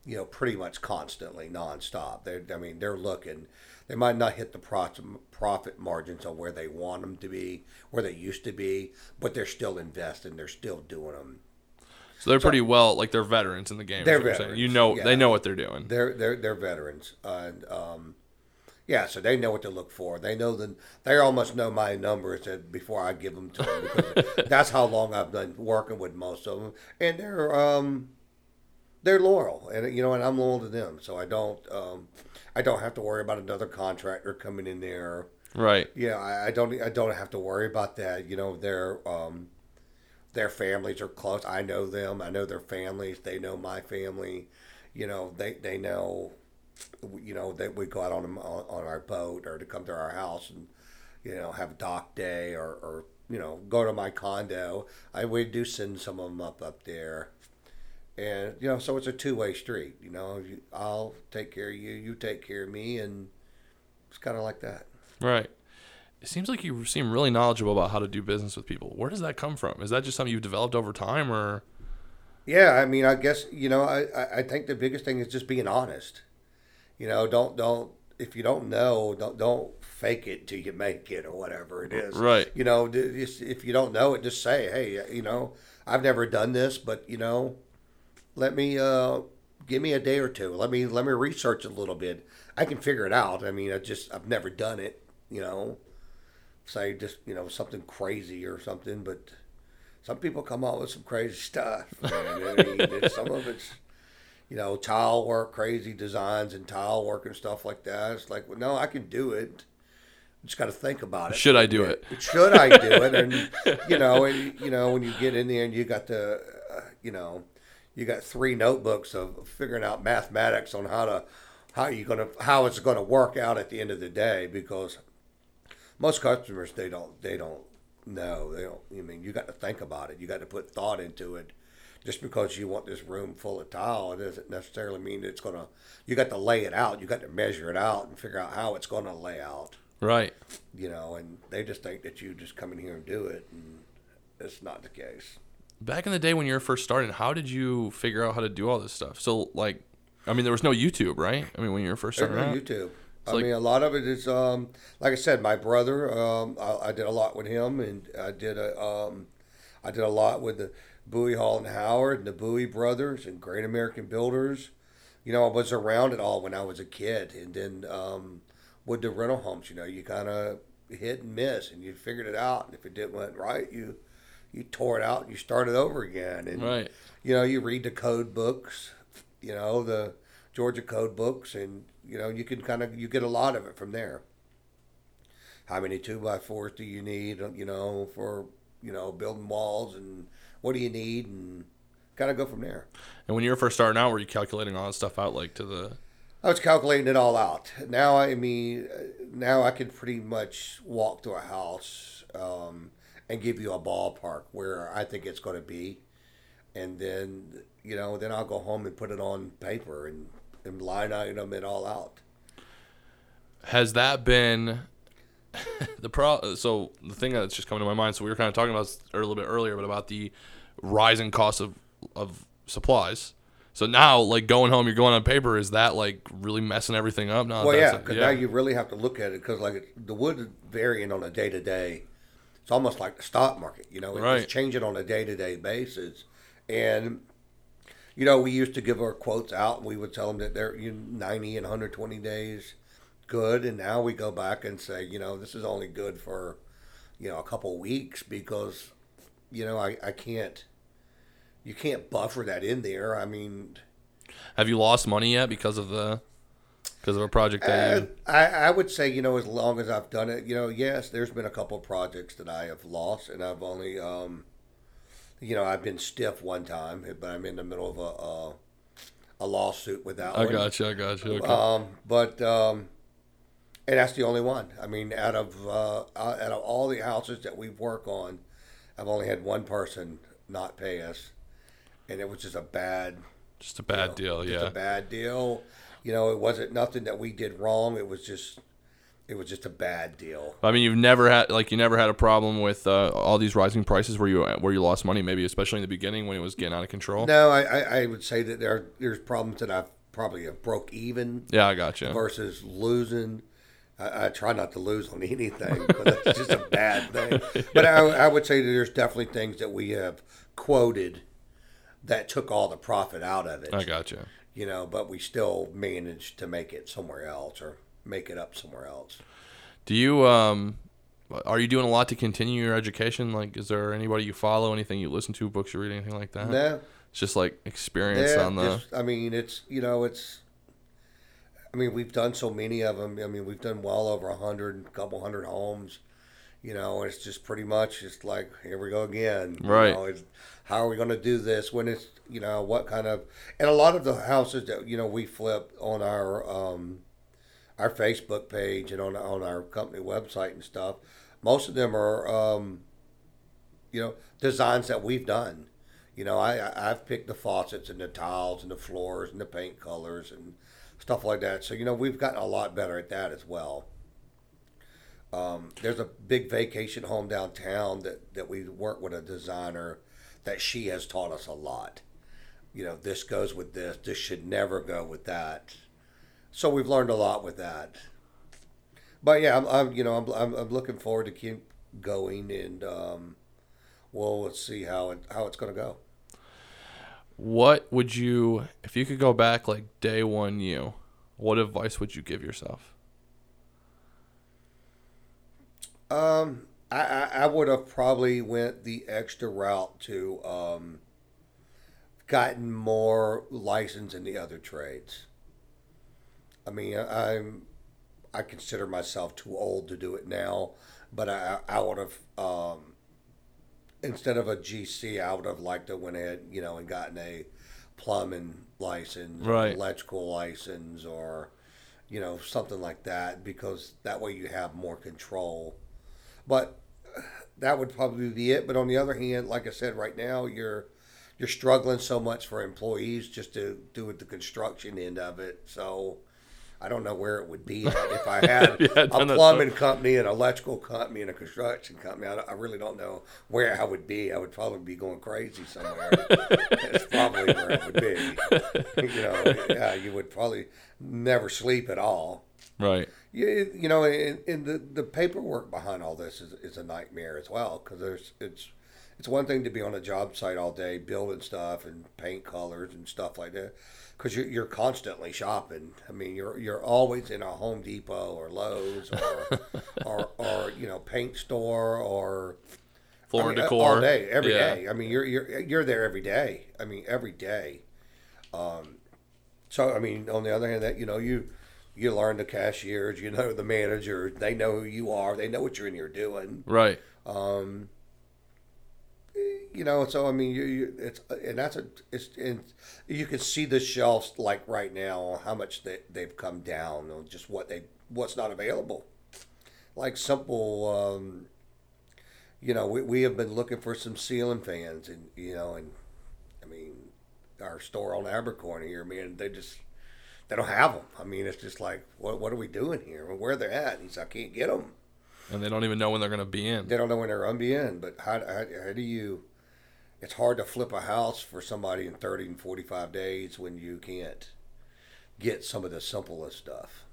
you know, pretty much constantly, nonstop. They, I mean, they're looking. They might not hit the profit profit margins on where they want them to be, where they used to be, but they're still investing. They're still doing them. So they're pretty well, like they're veterans in the game. They're veterans, You know, yeah. they know what they're doing. They're they're they're veterans, and um, yeah, so they know what to look for. They know the they almost know my numbers before I give them to them because that's how long I've been working with most of them, and they're um, they're loyal, and you know, and I'm loyal to them, so I don't um, I don't have to worry about another contractor coming in there. Right. Yeah, I, I don't I don't have to worry about that. You know, their um, their families are close. I know them. I know their families. They know my family. You know, they they know. You know that we go out on, um, on on our boat or to come to our house and you know have dock day or, or you know go to my condo. I we do send some of them up up there. And you know, so it's a two way street. You know, You- I'll take care of you, you take care of me, and it's kind of like that. Right. it seems like you seem really knowledgeable about how to do business with people. Where does that come from? Is that just something you've developed over time, or Yeah, I mean, I guess you know, I, I I think the biggest thing is just being honest. You know, don't don't if you don't know, don't don't fake it till you make it or whatever it is. Right. You know, just, if you don't know it, just say, hey, you know, I've never done this, but you know, let me uh, give me a day or two. Let me let me research a little bit. I can figure it out. I mean, I just I've never done it. You know, say just you know something crazy or something, but some people come out with some crazy stuff. Man. I mean, some of it's you know tile work, crazy designs and tile work and stuff like that. It's like, well, no, I can do it. Just got to think about it. should I do it? Should I do it? And you know, and, you know, when you get in there and you got the, uh, you know, you got three notebooks of figuring out mathematics on how to, how you gonna, how it's gonna work out at the end of the day because most customers they don't they don't know they don't. I mean, you got to think about it. You got to put thought into it. Just because you want this room full of tile, it doesn't necessarily mean that it's gonna. You got to lay it out. You got to measure it out and figure out how it's gonna lay out right? you know, and they just think that you just come in here and do it, and it's not the case. Back in the day when you were first starting, how did you figure out how to do all this stuff? So like, I mean, there was no YouTube, right? I mean, when you were first There's starting no out, YouTube. I like- mean, a lot of it is, um, like I said, my brother. Um, I, I did a lot with him, and I did a, um, I did a lot with the Bowie Hall and Howard and the Bowie brothers and Great American Builders. You know, I was around it all when I was a kid, and then um, with the rental homes, you know, you kind of hit and miss, and you figured it out. And if it didn't went right, you you tore it out and you started over again. And right? you know, you read the code books, you know, the Georgia code books, and you know, you can kind of you get a lot of it from there. How many two by fours do you need? You know, for you know building walls, and what do you need, and kind of go from there. And when you were first starting out, were you calculating all that stuff out like to the? I was calculating it all out. Now, I mean, now I can pretty much walk to a house um, and give you a ballpark where I think it's going to be, and then you know, then I'll go home and put it on paper and, and line item it all out. Has that been the pro? So the thing that's just coming to my mind. So we were kind of talking about this a little bit earlier, but about the rising cost of of supplies. So now, like going home, you're going on paper. Is that like really messing everything up? Now, Well, that's yeah, because now you really have to look at it because like the wood is varying on a day to day. It's almost like the stock market, you know, it's Right. changing on a day to day basis. And you know, we used to give our quotes out, and we would tell them that they're you know, ninety and one hundred twenty days good, and now we go back and say, you know, this is only good for you know a couple weeks because you know I, I can't you can't buffer that in there. I mean. Have you lost money yet because of the because of a project that Uh, you? I, I would say, you know, as long as I've done it, you know, yes, there's been a couple of projects that I have lost, and I've only, um, you know, I've been stiff one time, but I'm in the middle of a a, a lawsuit with that I one. got you. I got you. Okay. Um, but um, and that's the only one. I mean, out of uh, out of all the houses that we work on, I've only had one person not pay us, and it was just a bad just a bad know, deal. just Yeah. a bad deal. You know, it wasn't nothing that we did wrong. It was just, it was just a bad deal. I mean, you've never had like you never had a problem with uh, all these rising prices where you where you lost money, maybe especially in the beginning when it was getting out of control. No, I, I, I would say that there there's problems that I've probably have broke even Yeah, I got you. versus losing. I, I try not to lose on anything, but that's just a bad thing. But I, I would say that there's definitely things that we have quoted that took all the profit out of it. I got you. You know, but we still managed to make it somewhere else or make it up somewhere else. Do you um are you doing a lot to continue your education? Like, is there anybody you follow, anything you listen to, books you read, anything like that? No, It's just like experience Yeah, on the. just- I mean, it's you know, it's. I mean, we've done so many of them. I mean, we've done well over a hundred, a couple hundred homes. You know, it's just pretty much just like here we go again. You Right. know, it's, how are we going to do this? When it's you know what kind of and a lot of the houses that you know we flip on our um, our Facebook page and on on our company website and stuff. Most of them are um, you know designs that we've done. You know, I- I've picked the faucets and the tiles and the floors and the paint colors and stuff like that. So you know, we've gotten a lot better at that as well. Um, there's a big vacation home downtown that, that we work with a designer that she has taught us a lot. You know, this goes with this. This should never go with that. So we've learned a lot with that. But yeah, I'm, I'm you know I'm, I'm, I'm looking forward to keep going and um, well let's see how it how it's going to go. What would you, if you could go back like day one you, what advice would you give yourself? Um, I, I, I would have probably went the extra route to um, gotten more license in the other trades. I mean, I, I'm I consider myself too old to do it now, but I I would have um, instead of a GC, I would have liked to went ahead, you know, and gotten a plumbing license, Right. electrical license, or you know something like that, because that way you have more control. But that would probably be it. But on the other hand, like I said, right now you're you're struggling so much for employees just to do with the construction end of it. So I don't know where it would be if I had Yeah, a plumbing company, an electrical company, and a construction company. I, I really don't know where I would be. I would probably be going crazy somewhere. That's probably where it would be. You know, yeah, you would probably never sleep at all. Right. You, you know, and, and the, the paperwork behind all this is, is a nightmare as well because there's it's it's one thing to be on a job site all day building stuff and paint colors and stuff like that because you're, you're constantly shopping. I mean, you're you're always in a Home Depot or Lowe's or or, or you know paint store or Floor I mean, decor. all day, every day. Yeah. I mean, you're you're you're there every day. I mean, every day. Um, so I mean, on the other hand, that you know you you learn the cashiers, you know the managers, they know who you are, they know what you're in here doing. Right. Um, you know, so I mean, you, you it's and that's a it's and you can see the shelves like right now how much they they've come down on just what they what's not available. Like simple, um, you know, we, we have been looking for some ceiling fans, and you know, and I mean, our store on Abercorn here, man, they just they don't have them. I mean, it's just like, what what are we doing here? Where they're at? And he's, I can't get them And they don't even know when they're going to be in. they don't know when they're gonna be in. But how, how, how do you? It's hard to flip a house for somebody in thirty and forty five days when you can't get some of the simplest stuff.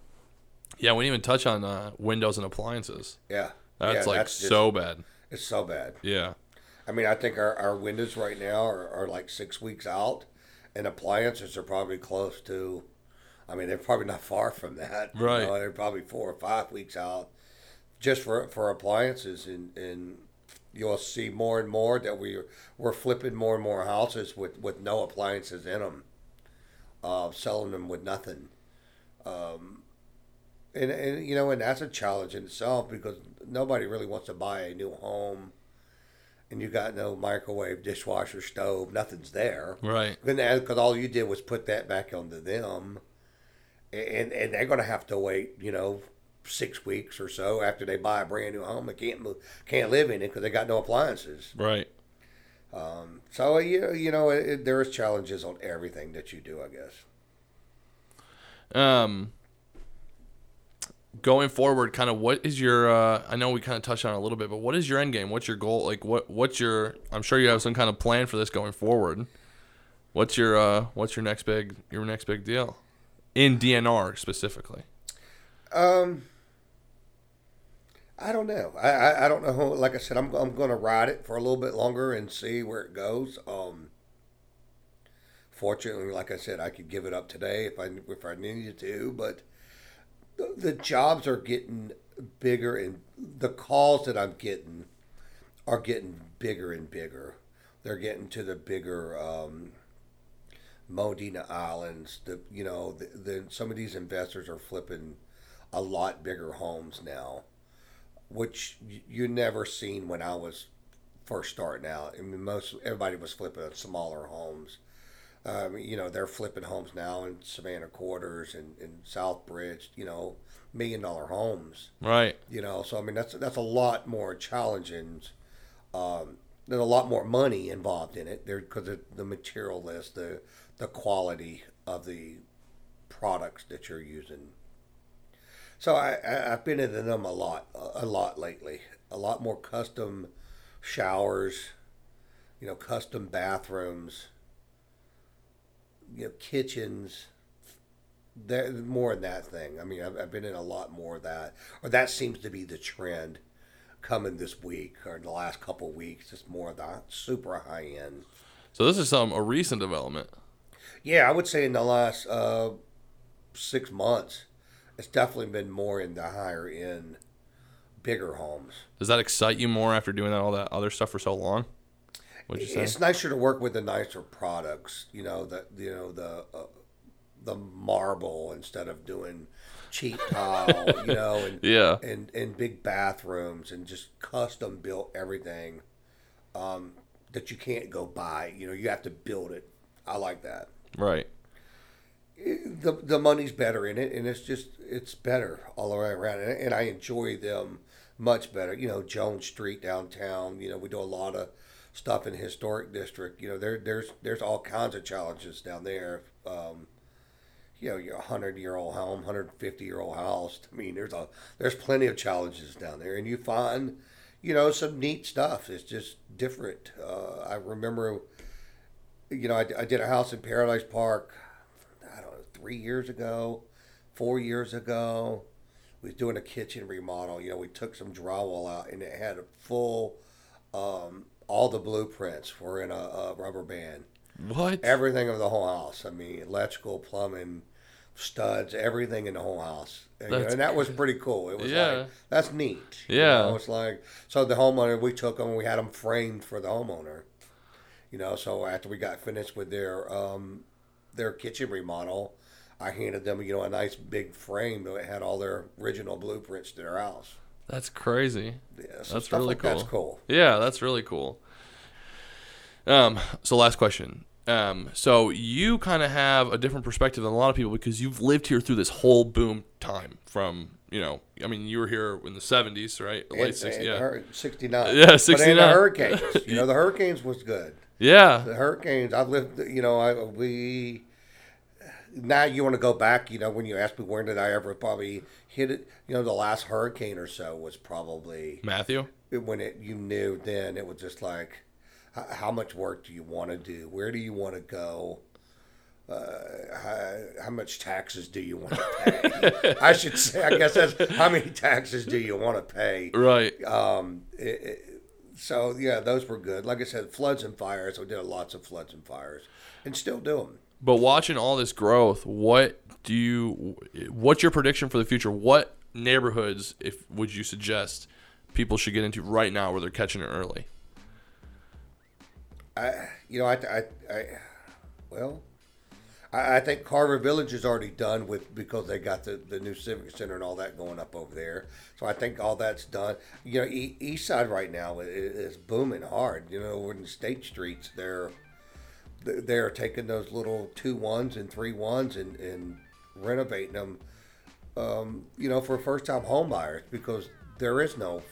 Yeah, we didn't even touch on uh, windows and appliances. Yeah, That's yeah, like just- so bad. It's so bad. Yeah. I mean, I think our, our windows right now are, are like six weeks out, and appliances are probably close to. I mean, they're probably not far from that. you Right. know, they're probably four or five weeks out, just for for appliances, and and you'll see more and more that we we're flipping more and more houses with with no appliances in them, uh, selling them with nothing. Um, and, and you know, and that's a challenge in itself because nobody really wants to buy a new home and you got no microwave, dishwasher, stove, nothing's there. Right. Because all you did was put that back onto them, and and they're going to have to wait, you know, six weeks or so after they buy a brand new home. They can't move, can't live in it because they got no appliances. Right. So you you know, it, it, there is challenges on everything that you do, I guess. Um, going forward, kind of what is your? Uh, I know we kind of touched on it a little bit, but what is your end game? What's your goal? Like, what? What's your? I'm sure you have some kind of plan for this going forward. What's your? Uh, what's your next big? Your next big deal, in DNR specifically. Um, I don't know. I, I, I don't know. Like I said, I'm I'm going to ride it for a little bit longer and see where it goes. Um, fortunately, like I said, I could give it up today if I if I needed to, but the, the jobs are getting bigger, and the calls that I'm getting are getting bigger and bigger. They're getting to the bigger. Um, Modena Islands, the you know, the, the some of these investors are flipping a lot bigger homes now, which you never seen when I was first starting out. I mean, most everybody was flipping smaller homes. Um, you know, they're flipping homes now in Savannah Quarters and, and Southbridge. You know, million dollar homes. Right. You know, so I mean that's that's a lot more challenging. Um, there's a lot more money involved in it there because the material list, the the quality of the products that you're using. So I, I I've been into them a lot, a lot lately. A lot more custom showers, you know, custom bathrooms, you know, kitchens. There more in that thing. I mean, I've, I've been in a lot more of that, or that seems to be the trend coming this week or the last couple of weeks. It's more of the super high end. So this is some a recent development. Yeah, I would say in the last uh, six months, it's definitely been more in the higher end, bigger homes. Does that excite you more after doing all that other stuff for so long? Would you say? It's nicer to work with the nicer products. You know the you know the uh, the marble instead of doing cheap tile. you know and Yeah. and and big bathrooms and just custom built everything um, that you can't go buy. You know you have to build it. I like that. Right. The the money's better in it, and it's just it's better all the way around, and, and I enjoy them much better. You know, Jones Street downtown. You know, we do a lot of stuff in historic district. You know, there there's there's all kinds of challenges down there. Um, you know, your hundred year old home, hundred fifty year old house. I mean, there's a there's plenty of challenges down there, and you find you know some neat stuff. It's just different. Uh, I remember, you know, I, I did a house in Paradise Park three years ago, four years ago. We was doing a kitchen remodel. You know, we took some drywall out and it had a full, um, all the blueprints were in a, a rubber band. What? Everything of the whole house. I mean, electrical, plumbing, studs, everything in the whole house. And, you know, and that was pretty cool. It was Yeah. like, that's neat. You Yeah. know, it's like, so the homeowner, we took them, we had them framed for the homeowner. You know, so after we got finished with their um, their kitchen remodel, I handed them, you know, a nice big frame that had all their original blueprints to their house. That's crazy. Yeah, so That's really like that's cool. cool. Yeah, that's really cool. Um, so last question. Um, so you kind of have a different perspective than a lot of people because you've lived here through this whole boom time from, you know, I mean, you were here in the 70s, right? Late And- 60s, yeah. 69. Yeah, 69. the hurricanes, you know, the hurricanes was good. Yeah. The hurricanes, I've lived, you know, I we. Now you want to go back, you know, when you ask me when did I ever probably hit it, you know, the last hurricane or so was probably Matthew? when it you knew then it was just like how much work do you want to do? Where do you want to go? Uh, how, how much taxes do you want to pay? I should say i guess that's how many taxes do you want to pay? Right. um, it, it, so yeah those were good. Like i said floods and fires we did lots of floods and fires and still do them But watching all this growth, what do you? What's your prediction for the future? What neighborhoods, if would you suggest people should get into right now where they're catching it early? I, you know, I, I, I well, I, I think Carver Village is already done with because they got the, the new Civic Center and all that going up over there. So I think all that's done. You know, e- East Side right now is, booming hard. You know, in the State Streets, they're they're taking those little two ones and three ones and, and renovating them. Um, you know, for first time home buyers because there is no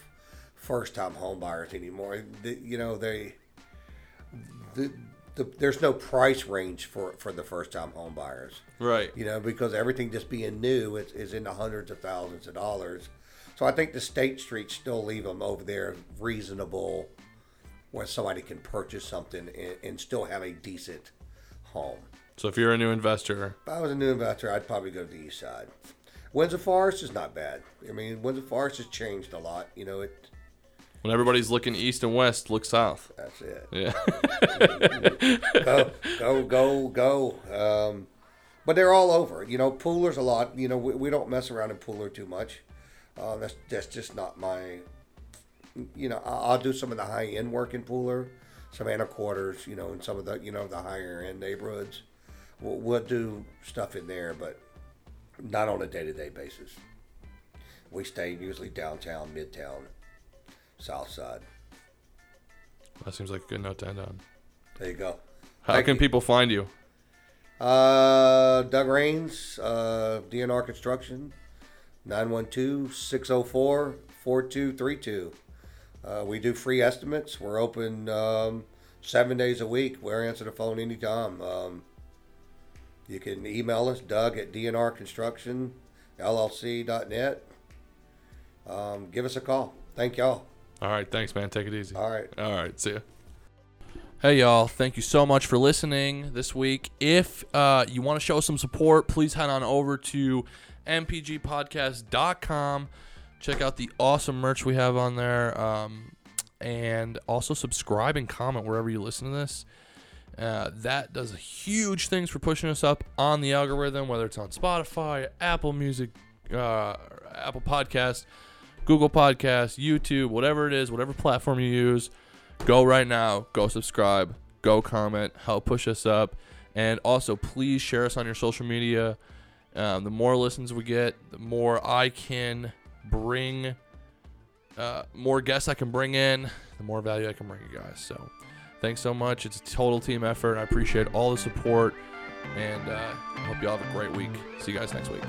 first time home buyers anymore. The, you know, they the, the, there's no price range for, for the first time home buyers, Right. you know, because everything just being new is, is in the hundreds of thousands of dollars. So I think the State streets still leave them over there reasonable where somebody can purchase something and, and still have a decent home. So if you're a new investor, If I was a new investor, I'd probably go to the east side. Windsor Forest is not bad. I mean, Windsor Forest has changed a lot. You know, it. when everybody's looking east and west, look south. That's it. Yeah. go, go, go, go. Um, but they're all over. You know, Pooler's a lot. You know, we, we don't mess around in Pooler too much. Uh, that's that's just not my. You know, I'll do some of the high end work in Pooler, Savannah Quarters. You know, in some of the you know the higher end neighborhoods. We'll, we'll do stuff in there, but not on a day to day basis. We stay usually downtown, midtown, south side. that seems like a good note to end on. There you go. How Thank can you. people find you? Uh, Doug Rains, uh, DNR Construction, 912-604-4232. Uh, we do free estimates. We're open um, seven days a week. We're answer the phone anytime. Um, you can email us, Doug at DNR Construction, llc.net. Um, give us a call. Thank y'all. All right, thanks, man. Take it easy. All right. All right, see ya. Hey, y'all. Thank you so much for listening this week. If uh, you want to show some support, please head on over to mpgpodcast.com. Check out the awesome merch we have on there. Um, and also subscribe and comment wherever you listen to this. Uh, that does huge things for pushing us up on the algorithm, whether it's on Spotify, Apple Music, uh, Apple Podcast, Google Podcast, YouTube, whatever it is, whatever platform you use. Go right now, go subscribe, go comment, help push us up, and also please share us on your social media. Um, the more listens we get, the more I can bring, uh, more guests I can bring in, the more value I can bring you guys. So. Thanks so much. It's a total team effort. I appreciate all the support, and uh, hope you all have a great week. See you guys next week.